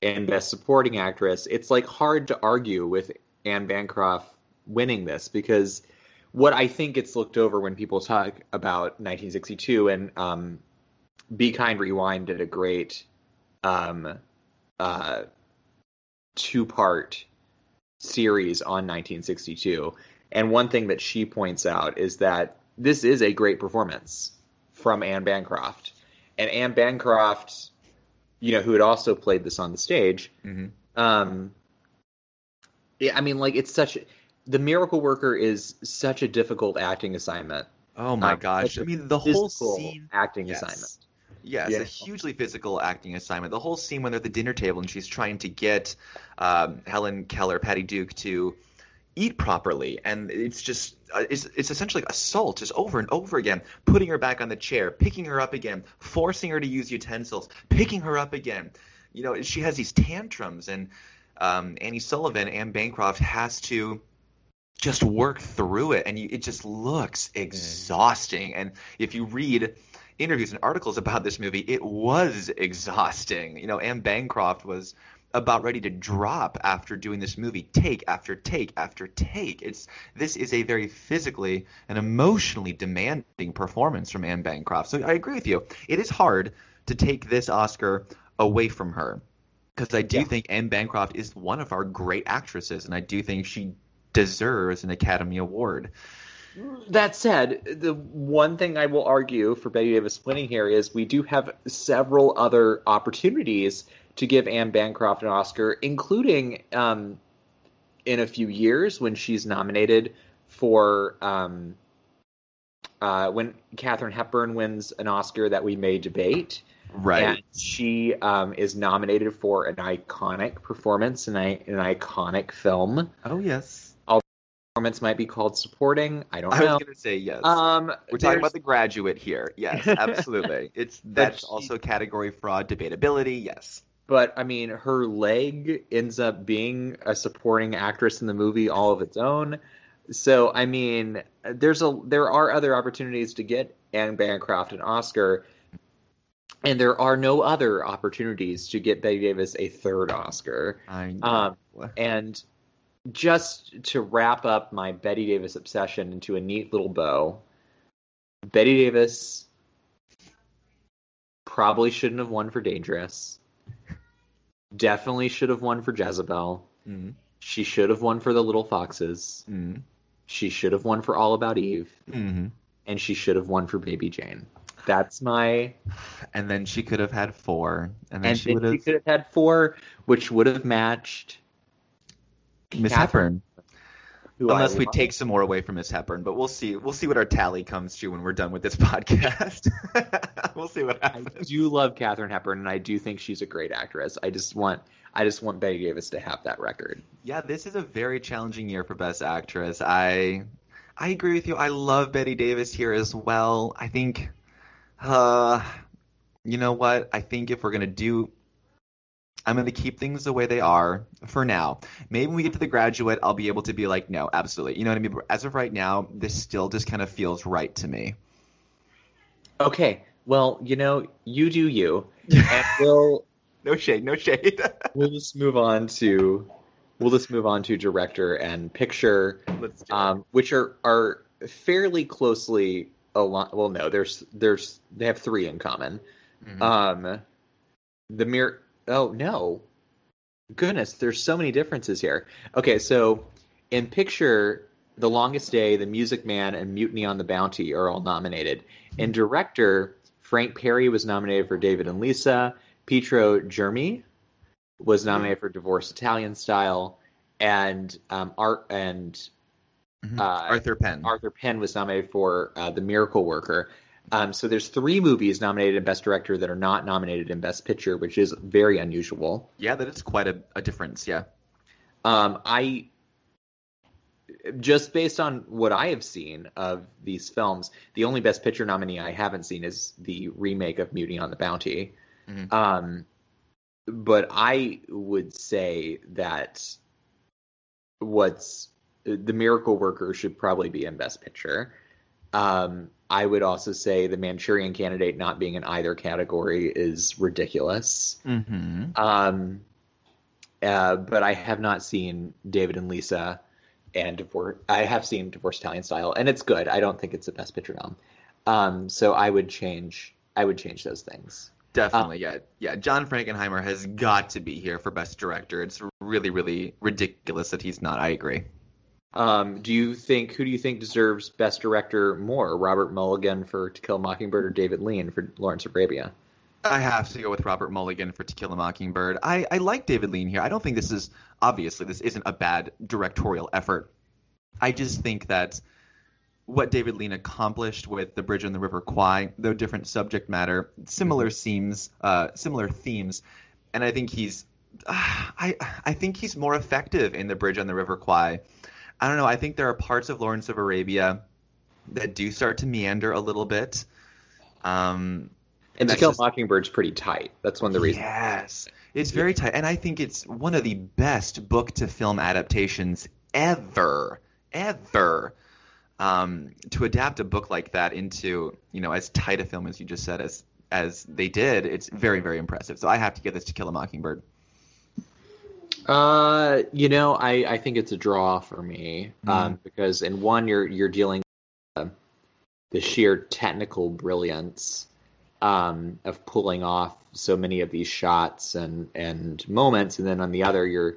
in Best Supporting Actress. It's like hard to argue with Anne Bancroft winning this because what I think gets looked over when people talk about 1962 and um, Be Kind Rewind did a great um, uh, two part series on 1962. And one thing that she points out is that this is a great performance from Anne Bancroft, and Anne Bancroft, you know, who had also played this on the stage. hmm Um, yeah, I mean, like it's such the Miracle Worker is such a difficult acting assignment. Oh my Uh, gosh! I mean, the whole scene. acting Yes. assignment. Yes, a hugely physical acting assignment. The whole scene when they're at the dinner table and she's trying to get um, Helen Keller, Patty Duke, to eat properly, and it's just uh, it's, it's essentially assault, just over and over again, putting her back on the chair, picking her up again, forcing her to use utensils, picking her up again. You know, she has these tantrums, and um, Annie Sullivan, Anne Bancroft, has to just work through it, and you, it just looks exhausting. And if you read interviews and articles about this movie, it was exhausting. You know, Anne Bancroft was about ready to drop after doing this movie, take after take after take. It's this is a very physically and emotionally demanding performance from Anne Bancroft. So I agree with you. It is hard to take this Oscar away from her because I do Yeah. think Anne Bancroft is one of our great actresses, and I do think she deserves an Academy Award. That said, the one thing I will argue for Bette Davis winning here is we do have several other opportunities to give Anne Bancroft an Oscar, including um, in a few years when she's nominated for um, uh, when Katharine Hepburn wins an Oscar that we may debate. Right. And she um, is nominated for an iconic performance in a, an iconic film. oh yes. Performance might be called supporting. I don't know. I know. was gonna say yes. Um, We're talking about the graduate here. Yes, absolutely. It's that's she- also category fraud debatability. Yes. but I mean, her leg ends up being a supporting actress in the movie all of its own. So I mean, there's a there are other opportunities to get Anne Bancroft an Oscar, and there are no other opportunities to get Bette Davis a third Oscar. I Um, And just to wrap up my Bette Davis obsession into a neat little bow, Bette Davis probably shouldn't have won for Dangerous. Definitely should have won for Jezebel. mm, She should have won for The Little Foxes. mm, She should have won for All About Eve. mm. And she should have won for Baby Jane. That's my. And then she could have had four, and then And she then she could have had four, which would have matched. Miss Hepburn. Unless we take some more away from Miss Hepburn, but we'll see. We'll see what our tally comes to when we're done with this podcast. we'll see what happens. I do love Katharine Hepburn, and I do think she's a great actress. I just want, I just want Bette Davis to have that record. Yeah, this is a very challenging year for Best Actress. I I agree with you. I love Bette Davis here as well. I think uh you know what? I think if we're going to do I'm going to keep things the way they are for now. Maybe when we get to the graduate, I'll be able to be like, no, absolutely. You know what I mean? But as of right now, this still just kind of feels right to me. Okay, well, you know, you do you, and we'll no shade, no shade. we'll just move on to, we'll just move on to director and picture, um, which are are fairly closely aligned. Well, no, there's there's they have three in common. Mhm. Um, the mirror. Oh no, goodness, there's so many differences here. Okay, so in picture, The Longest Day, The Music Man, and Mutiny on the Bounty are all nominated. In director, Frank Perry was nominated for David and Lisa. Pietro Germi was nominated for Divorce Italian Style, and um, Art and Mhm. uh, Arthur Penn. Arthur Penn was nominated for uh, The Miracle Worker. Um, so there's three movies nominated in Best Director that are not nominated in Best Picture, which is very unusual. yeah, that is quite a, a difference. Yeah. Um, I just based on what I have seen of these films, the only Best Picture nominee I haven't seen is the remake of Mutiny on the Bounty. Mhm. Um, but I would say that what's the Miracle Worker should probably be in Best Picture. Um, I would also say the Manchurian Candidate not being in either category is ridiculous. Mm-hmm. Um, uh, but I have not seen David and Lisa and Divorce. I have seen Divorce Italian Style, and it's good. I don't think it's the best picture film. Um, so I would change. I would change those things. Definitely, yeah, yeah. John Frankenheimer has got to be here for Best Director. It's really, really ridiculous that he's not. I agree. Um, do you think who do you think deserves Best Director more, Robert Mulligan for To Kill a Mockingbird or David Lean for Lawrence of Arabia? I have to go with Robert Mulligan for To Kill a Mockingbird. I, I like David Lean here. I don't think this is obviously this isn't a bad directorial effort. I just think that what David Lean accomplished with The Bridge on the River Kwai, though different subject matter, similar themes, uh, similar themes, and I think he's, uh, I I think he's more effective in The Bridge on the River Kwai. I don't know. I think there are parts of Lawrence of Arabia that do start to meander a little bit. Um, and To Kill a Mockingbird's pretty tight. That's one of the reasons. Yes, it's very tight, and I think it's one of the best book to film adaptations ever, ever. Um, to adapt a book like that into you know as tight a film as you just said as as they did, it's very very impressive. So I have to give this to Kill a Mockingbird. Uh, you know, I, I think it's a draw for me mm. um, because in one you're you're dealing with uh, the sheer technical brilliance um, of pulling off so many of these shots and and moments, and then on the other you're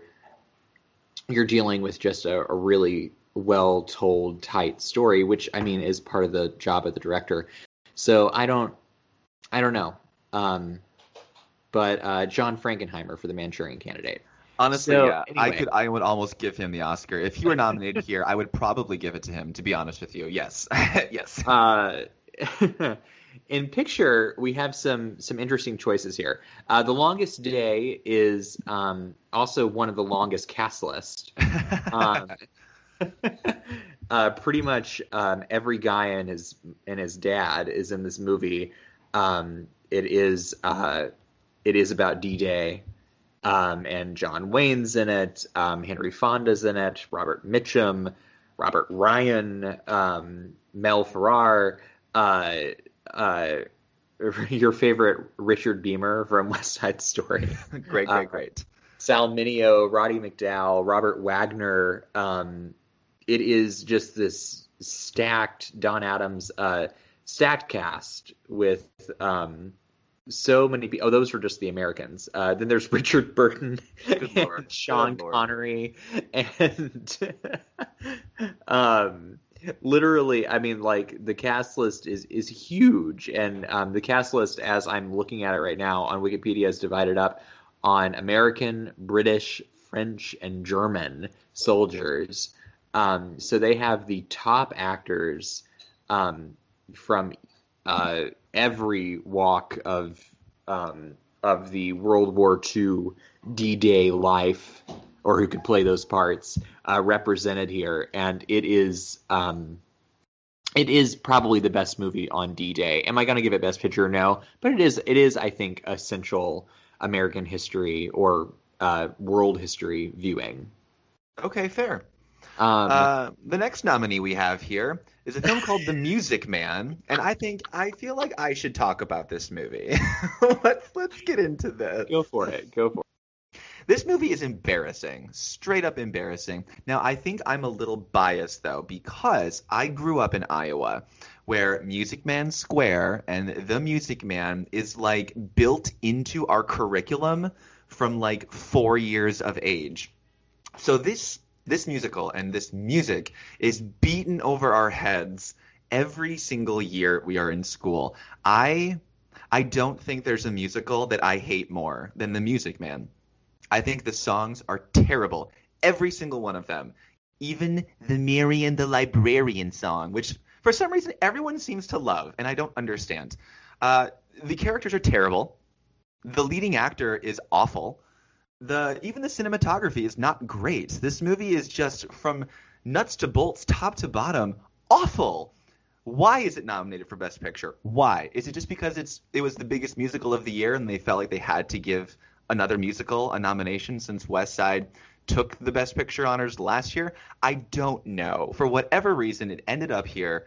you're dealing with just a, a really well told, tight story, which I mean is part of the job of the director. So I don't, I don't know. Um, but uh, John Frankenheimer for the Manchurian Candidate. Honestly, so, yeah, anyway. I could, I would almost give him the Oscar if he were nominated here. I would probably give it to him. To be honest with you, yes, yes. Uh, in picture, we have some some interesting choices here. Uh, the longest day is um, also one of the longest cast list. Um, uh, pretty much um, every guy and his and his dad is in this movie. Um, it is uh, it is about D Day, um, and John Wayne's in it. Um, Henry Fonda's in it. Robert Mitchum, Robert Ryan, um, Mel Ferrer. Uh, uh, your favorite Richard Beymer from West Side Story. great, great, great. Sal Mineo, Roddy McDowall, Robert Wagner, um, it is just this stacked Don Adams uh, stacked cast with um, so many people. Oh, those were just the Americans. Uh, then there's Richard Burton and Sean Connery and um, literally, I mean, like the cast list is is huge, and um, the cast list, as I'm looking at it right now on Wikipedia, is divided up on American, British, French, and German soldiers. Um, so they have the top actors um, from uh, every walk of um, of the World War II D-Day life, or who could play those parts, uh, represented here, and it is um, it is probably the best movie on D-Day. Am I going to give it Best Picture? No, but it is it is I think essential American history or uh, world history viewing. Okay, fair. Um, uh, the next nominee we have here is a film called The Music Man, and I think I feel like I should talk about this movie. let's let's get into this. Go for it. Go for it. This movie is embarrassing, straight up embarrassing. Now, I think I'm a little biased though because I grew up in Iowa where Music Man Square and The Music Man is like built into our curriculum from like 4 years of age. So this this musical and this music is beaten over our heads every single year we are in school. I I don't think there's a musical that I hate more than The Music Man. I think the songs are terrible, every single one of them. Even the Marian the Librarian song, which for some reason everyone seems to love, and I don't understand. Uh, the characters are terrible. The leading actor is awful the even the cinematography is not great. This movie is just from nuts to bolts, top to bottom, awful. Why is it nominated for Best Picture? Why? Is it just because it's it was the biggest musical of the year and they felt like they had to give another musical a nomination since West Side took the Best Picture honors last year? I don't know. For whatever reason, it ended up here,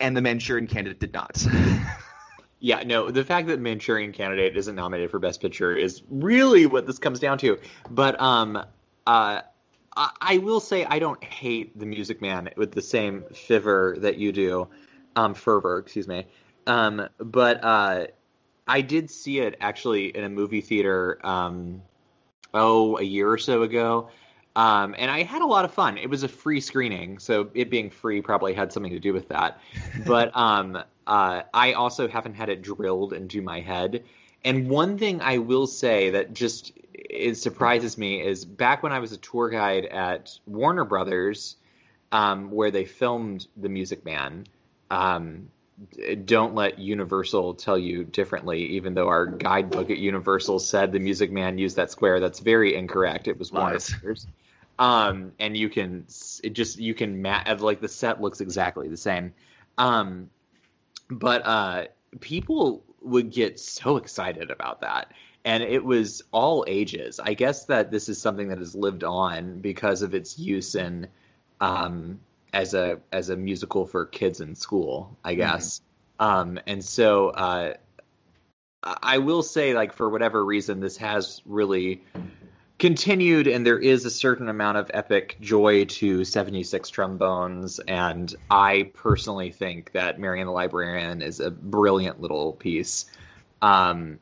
and the Manchurian Candidate did not. Yeah, no, the fact that Manchurian Candidate isn't nominated for Best Picture is really what this comes down to. But um, uh, I, I will say I don't hate The Music Man with the same fervor that you do, um, fervor, excuse me. Um, but uh, I did see it actually in a movie theater, um, oh, a year or so ago. Um, and I had a lot of fun. It was a free screening, so it being free probably had something to do with that. But um, uh, I also haven't had it drilled into my head. And one thing I will say that just it surprises me is back when I was a tour guide at Warner Brothers, um, where they filmed The Music Man. Um, don't let Universal tell you differently, even though our guidebook at Universal said the Music Man used that square. That's very incorrect. It was Warner Lies. Brothers. Um, and you can it just you can ma- like the set looks exactly the same. Um, but uh, people would get so excited about that. And it was all ages. I guess that this is something that has lived on because of its use in um, as a as a musical for kids in school, I guess. Um, and so uh, I I will say, like for whatever reason, this has really continued, and there is a certain amount of epic joy to 76 trombones. And I personally think that Marian the Librarian is a brilliant little piece. Um,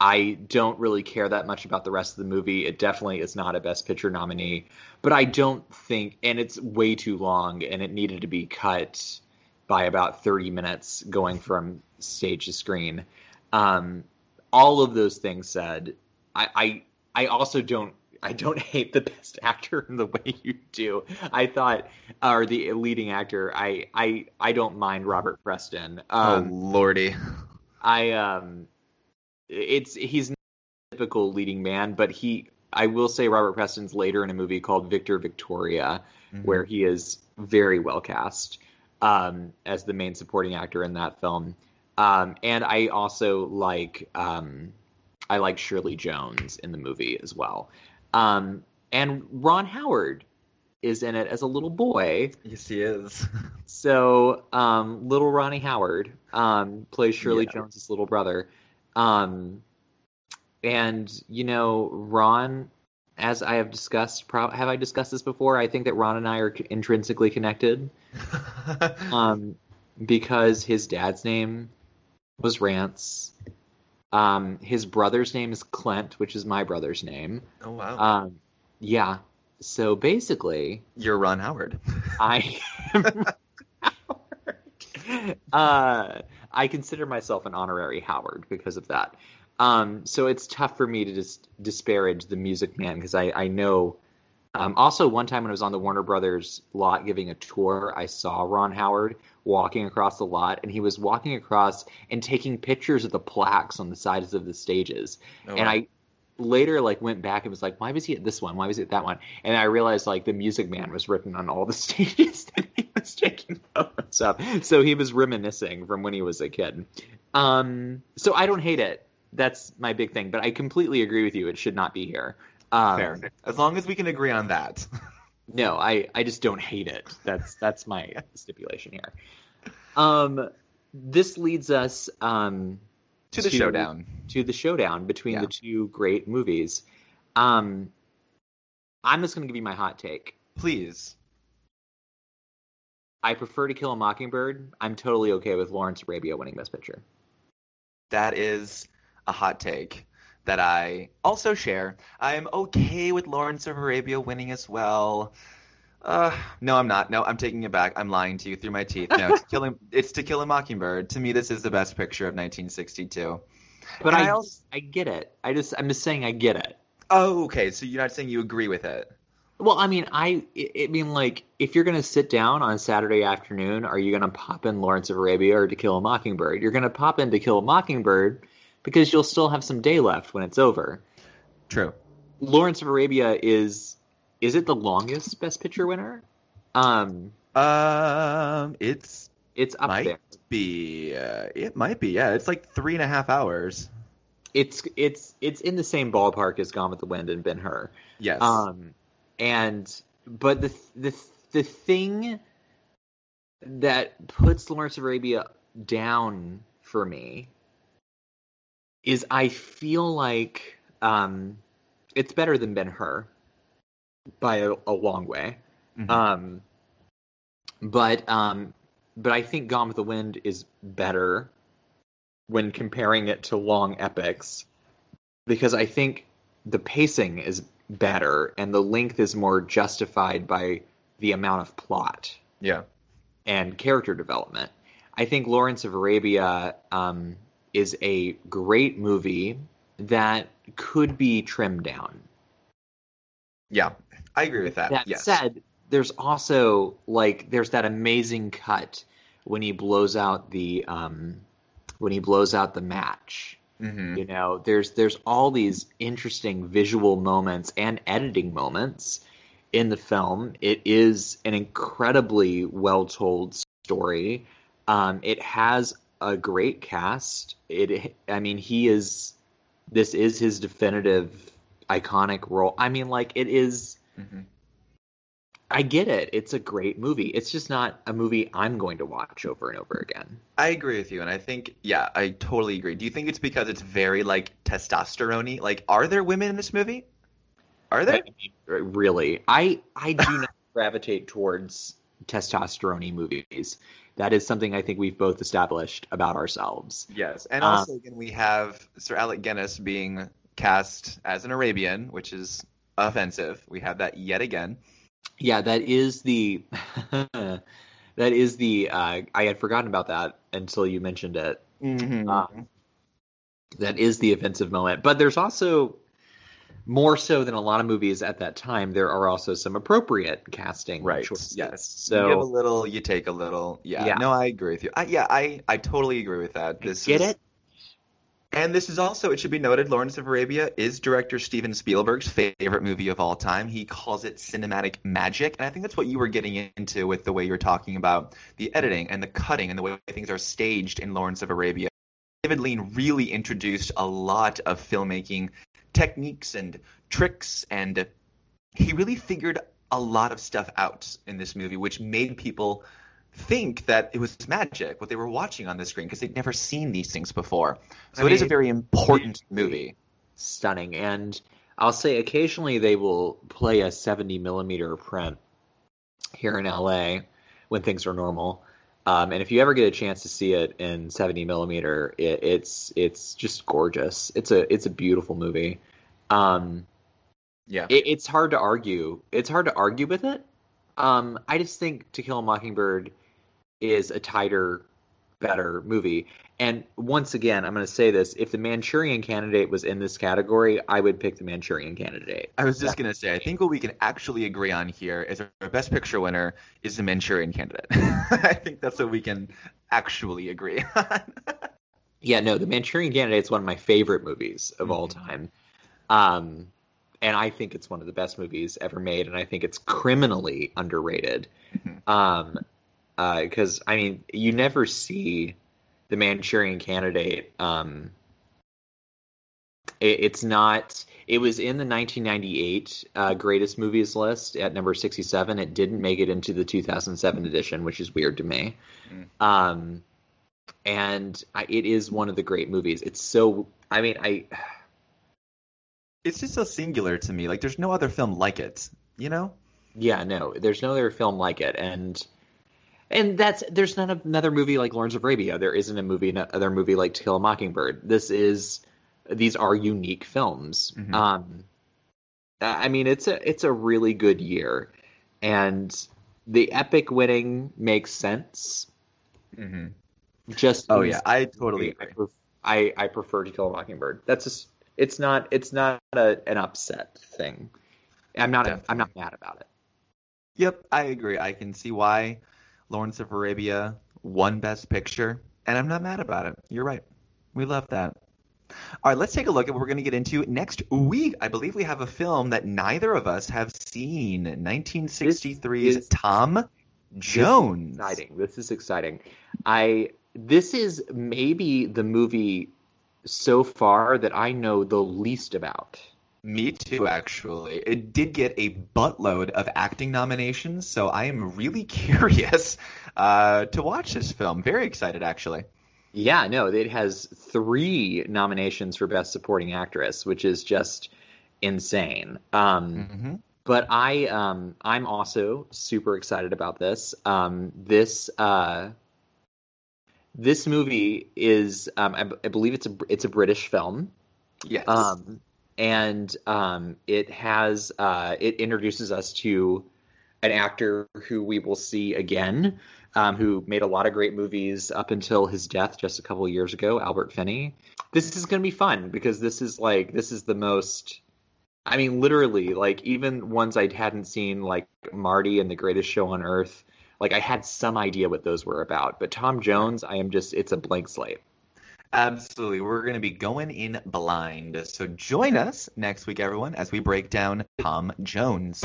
I don't really care that much about the rest of the movie. It definitely is not a Best Picture nominee, but I don't think, and it's way too long, and it needed to be cut by about 30 minutes going from stage to screen. Um, all of those things said, I, I I also don't I don't hate the best actor in the way you do. I thought, or the leading actor. I I I don't mind Robert Preston. Um, oh lordy. I um, it's he's not a typical leading man, but he. I will say Robert Preston's later in a movie called Victor Victoria, Mhm. where he is very well cast um, as the main supporting actor in that film. Um, and I also like um, I like Shirley Jones in the movie as well. Um, and Ron Howard is in it as a little boy. Yes, he is. So um, little Ronnie Howard um, plays Shirley Yeah. Jones's little brother. Um, and you know Ron, as I have discussed, pro- have I discussed this before? I think that Ron and I are intrinsically connected um, because his dad's name was Rance. Um, his brother's name is Clint, which is my brother's name. oh wow. Um, yeah. So basically, You're Ron Howard. I am Howard. Uh, I consider myself an honorary Howard because of that. Um, so it's tough for me to just disparage the Music Man because I, I know. Um, also, one time when I was on the Warner Brothers lot giving a tour, I saw Ron Howard walking across the lot, and he was walking across and taking pictures of the plaques on the sides of the stages. Oh, and wow. I later like went back and was like, why was he at this one? Why was he at that one? And I realized like the Music Man was written on all the stages that he was taking photos of. So he was reminiscing from when he was a kid. Um, so I don't hate it. That's my big thing. But I completely agree with you. It should not be here. Um, Fair. As long as we can agree on that. no, I, I just don't hate it. That's that's my stipulation here. Um, this leads us um, to the showdown. to the showdown between Yeah. the two great movies. Um, I'm just going to give you my hot take. Please. I prefer To Kill a Mockingbird. I'm totally okay with Lawrence Arabia winning Best Picture. That is a hot take that I also share. I'm okay with Lawrence of Arabia winning as well. Uh, no, I'm not. No, I'm taking it back. I'm lying to you through my teeth. No, to kill him, it's To Kill a Mockingbird. To me, this is the best picture of 1962. But I, I also- I get it. I just I'm just saying I get it. Oh, okay. So you're not saying you agree with it? Well, I mean, I I I mean, like, if you're gonna sit down on Saturday afternoon, are you gonna pop in Lawrence of Arabia or To Kill a Mockingbird? You're gonna pop in To Kill a Mockingbird because you'll still have some day left when it's over. True. Lawrence of Arabia is is it the longest Best Picture winner? Um, Um, it's it's up might there. be. Uh, it might be. Yeah, it's like three and a half hours. It's it's it's in the same ballpark as Gone with the Wind and Ben Hur. Yes. Um, and but the the the thing that puts Lawrence of Arabia down for me is I feel like um, it's better than Ben Hur by a, a long way. Mhm. Um, but um, but I think Gone with the Wind is better when comparing it to long epics because I think the pacing is better, and the length is more justified by the amount of plot Yeah. and character development. I think Lawrence of Arabia um, is a great movie that could be trimmed down. Yeah. I agree with that. That yes. said, there's also like there's that amazing cut when he blows out the um, when he blows out the match. hmm You know, there's there's all these interesting visual moments and editing moments in the film. It is an incredibly well told story. Um, it has a great cast. It, I mean, he is. This is his definitive iconic role. I mean, like it is. hmm I get it. It's a great movie. It's just not a movie I'm going to watch over and over again. I agree with you, and I think, yeah, I totally agree. Do you think it's because it's very like testosterone Like, are there women in this movie? Are there? I mean, really, I I do not gravitate towards testosterone movies. That is something I think we've both established about ourselves. Yes, and Um, also again we have Sir Alec Guinness being cast as an Arabian, which is offensive. We have that yet again. Yeah, that is the that is the uh, I had forgotten about that until you mentioned it. Mm-hmm. Um, that is the offensive moment. But there's also more so than a lot of movies at that time. There are also some appropriate casting Right. choices. Yes. you give a little, you take a little. Yeah. Yeah. No, I agree with you. I, yeah, I, I totally agree with that. This get is, it? And this is also, it should be noted, Lawrence of Arabia is director Steven Spielberg's favorite movie of all time. He calls it cinematic magic. And I think that's what you were getting into with the way you're talking about the editing and the cutting and the way things are staged in Lawrence of Arabia. David Lean really introduced a lot of filmmaking techniques and tricks, and he really figured a lot of stuff out in this movie, which made people think that it was magic what they were watching on the screen because they'd never seen these things before. So I it is a very important movie. Stunning. And I'll say occasionally they will play a 70 millimeter print here in LA when things are normal. Um, and if you ever get a chance to see it in 70 millimeter, it, it's it's just gorgeous. It's a it's a beautiful movie. Um, Yeah. it, it's hard to argue. It's hard to argue with it. Um, I just think To Kill a Mockingbird is a tighter, better movie. And once again, I'm going to say this: if the Manchurian Candidate was in this category, I would pick the Manchurian Candidate. I was just going to say, I think what we can actually agree on here is our best picture winner is the Manchurian candidate. I think that's what we can actually agree on. Yeah, no, the Manchurian Candidate is one of my favorite movies of all Mhm. time. Um, and I think it's one of the best movies ever made, and I think it's criminally underrated. Mhm. Um, because I mean, you never see the Manchurian Candidate. Um, it, it's not. It was in the 1998 uh, greatest movies list at number 67. It didn't make it into the 2007 edition, which is weird to me. Mm. Um, and I, it is one of the great movies. It's so. I mean, I. it's just so singular to me. Like, there's no other film like it, you know? Yeah, no, there's no other film like it, and and that's there's not another movie like Lawrence of Arabia. There isn't a movie, another movie like To Kill a Mockingbird. This is these are unique films. Mhm. Um, I mean, it's a it's a really good year, and the epic winning makes sense. Mm-hmm. Just Oh, yeah, I totally I, pref- I I prefer To Kill a Mockingbird. That's just it's not it's not a, an upset thing. I'm not I'm not mad about it. Yep, I agree. I can see why Lawrence of Arabia won Best Picture, and I'm not mad about it. You're right. We love that. All right, let's take a look at what we're going to get into next week. I believe we have a film that neither of us have seen 1963's is- Tom Jones. exciting. This is exciting. I this is maybe the movie so far that I know the least about. Me too, actually. It did get a buttload of acting nominations, so I am really curious uh, to watch this film. Very excited, actually. Yeah, no, it has three nominations for Best Supporting Actress, which is just insane. Um, Mm-hmm. but I um, I'm also super excited about this. Um, this uh, this movie is um, I, b- I believe it's a it's a British film. Yes. Um, and um, it has uh, it introduces us to an actor who we will see again, um, who made a lot of great movies up until his death just a couple of years ago, Albert Finney. This is going to be fun because this is like this is the most. I mean, literally, like even ones I hadn't seen, like Marty and The Greatest Show on Earth. Like I had some idea what those were about, but Tom Jones, I am just it's a blank slate. Absolutely. We're going to be going in blind. So join us next week, everyone, as we break down Tom Jones.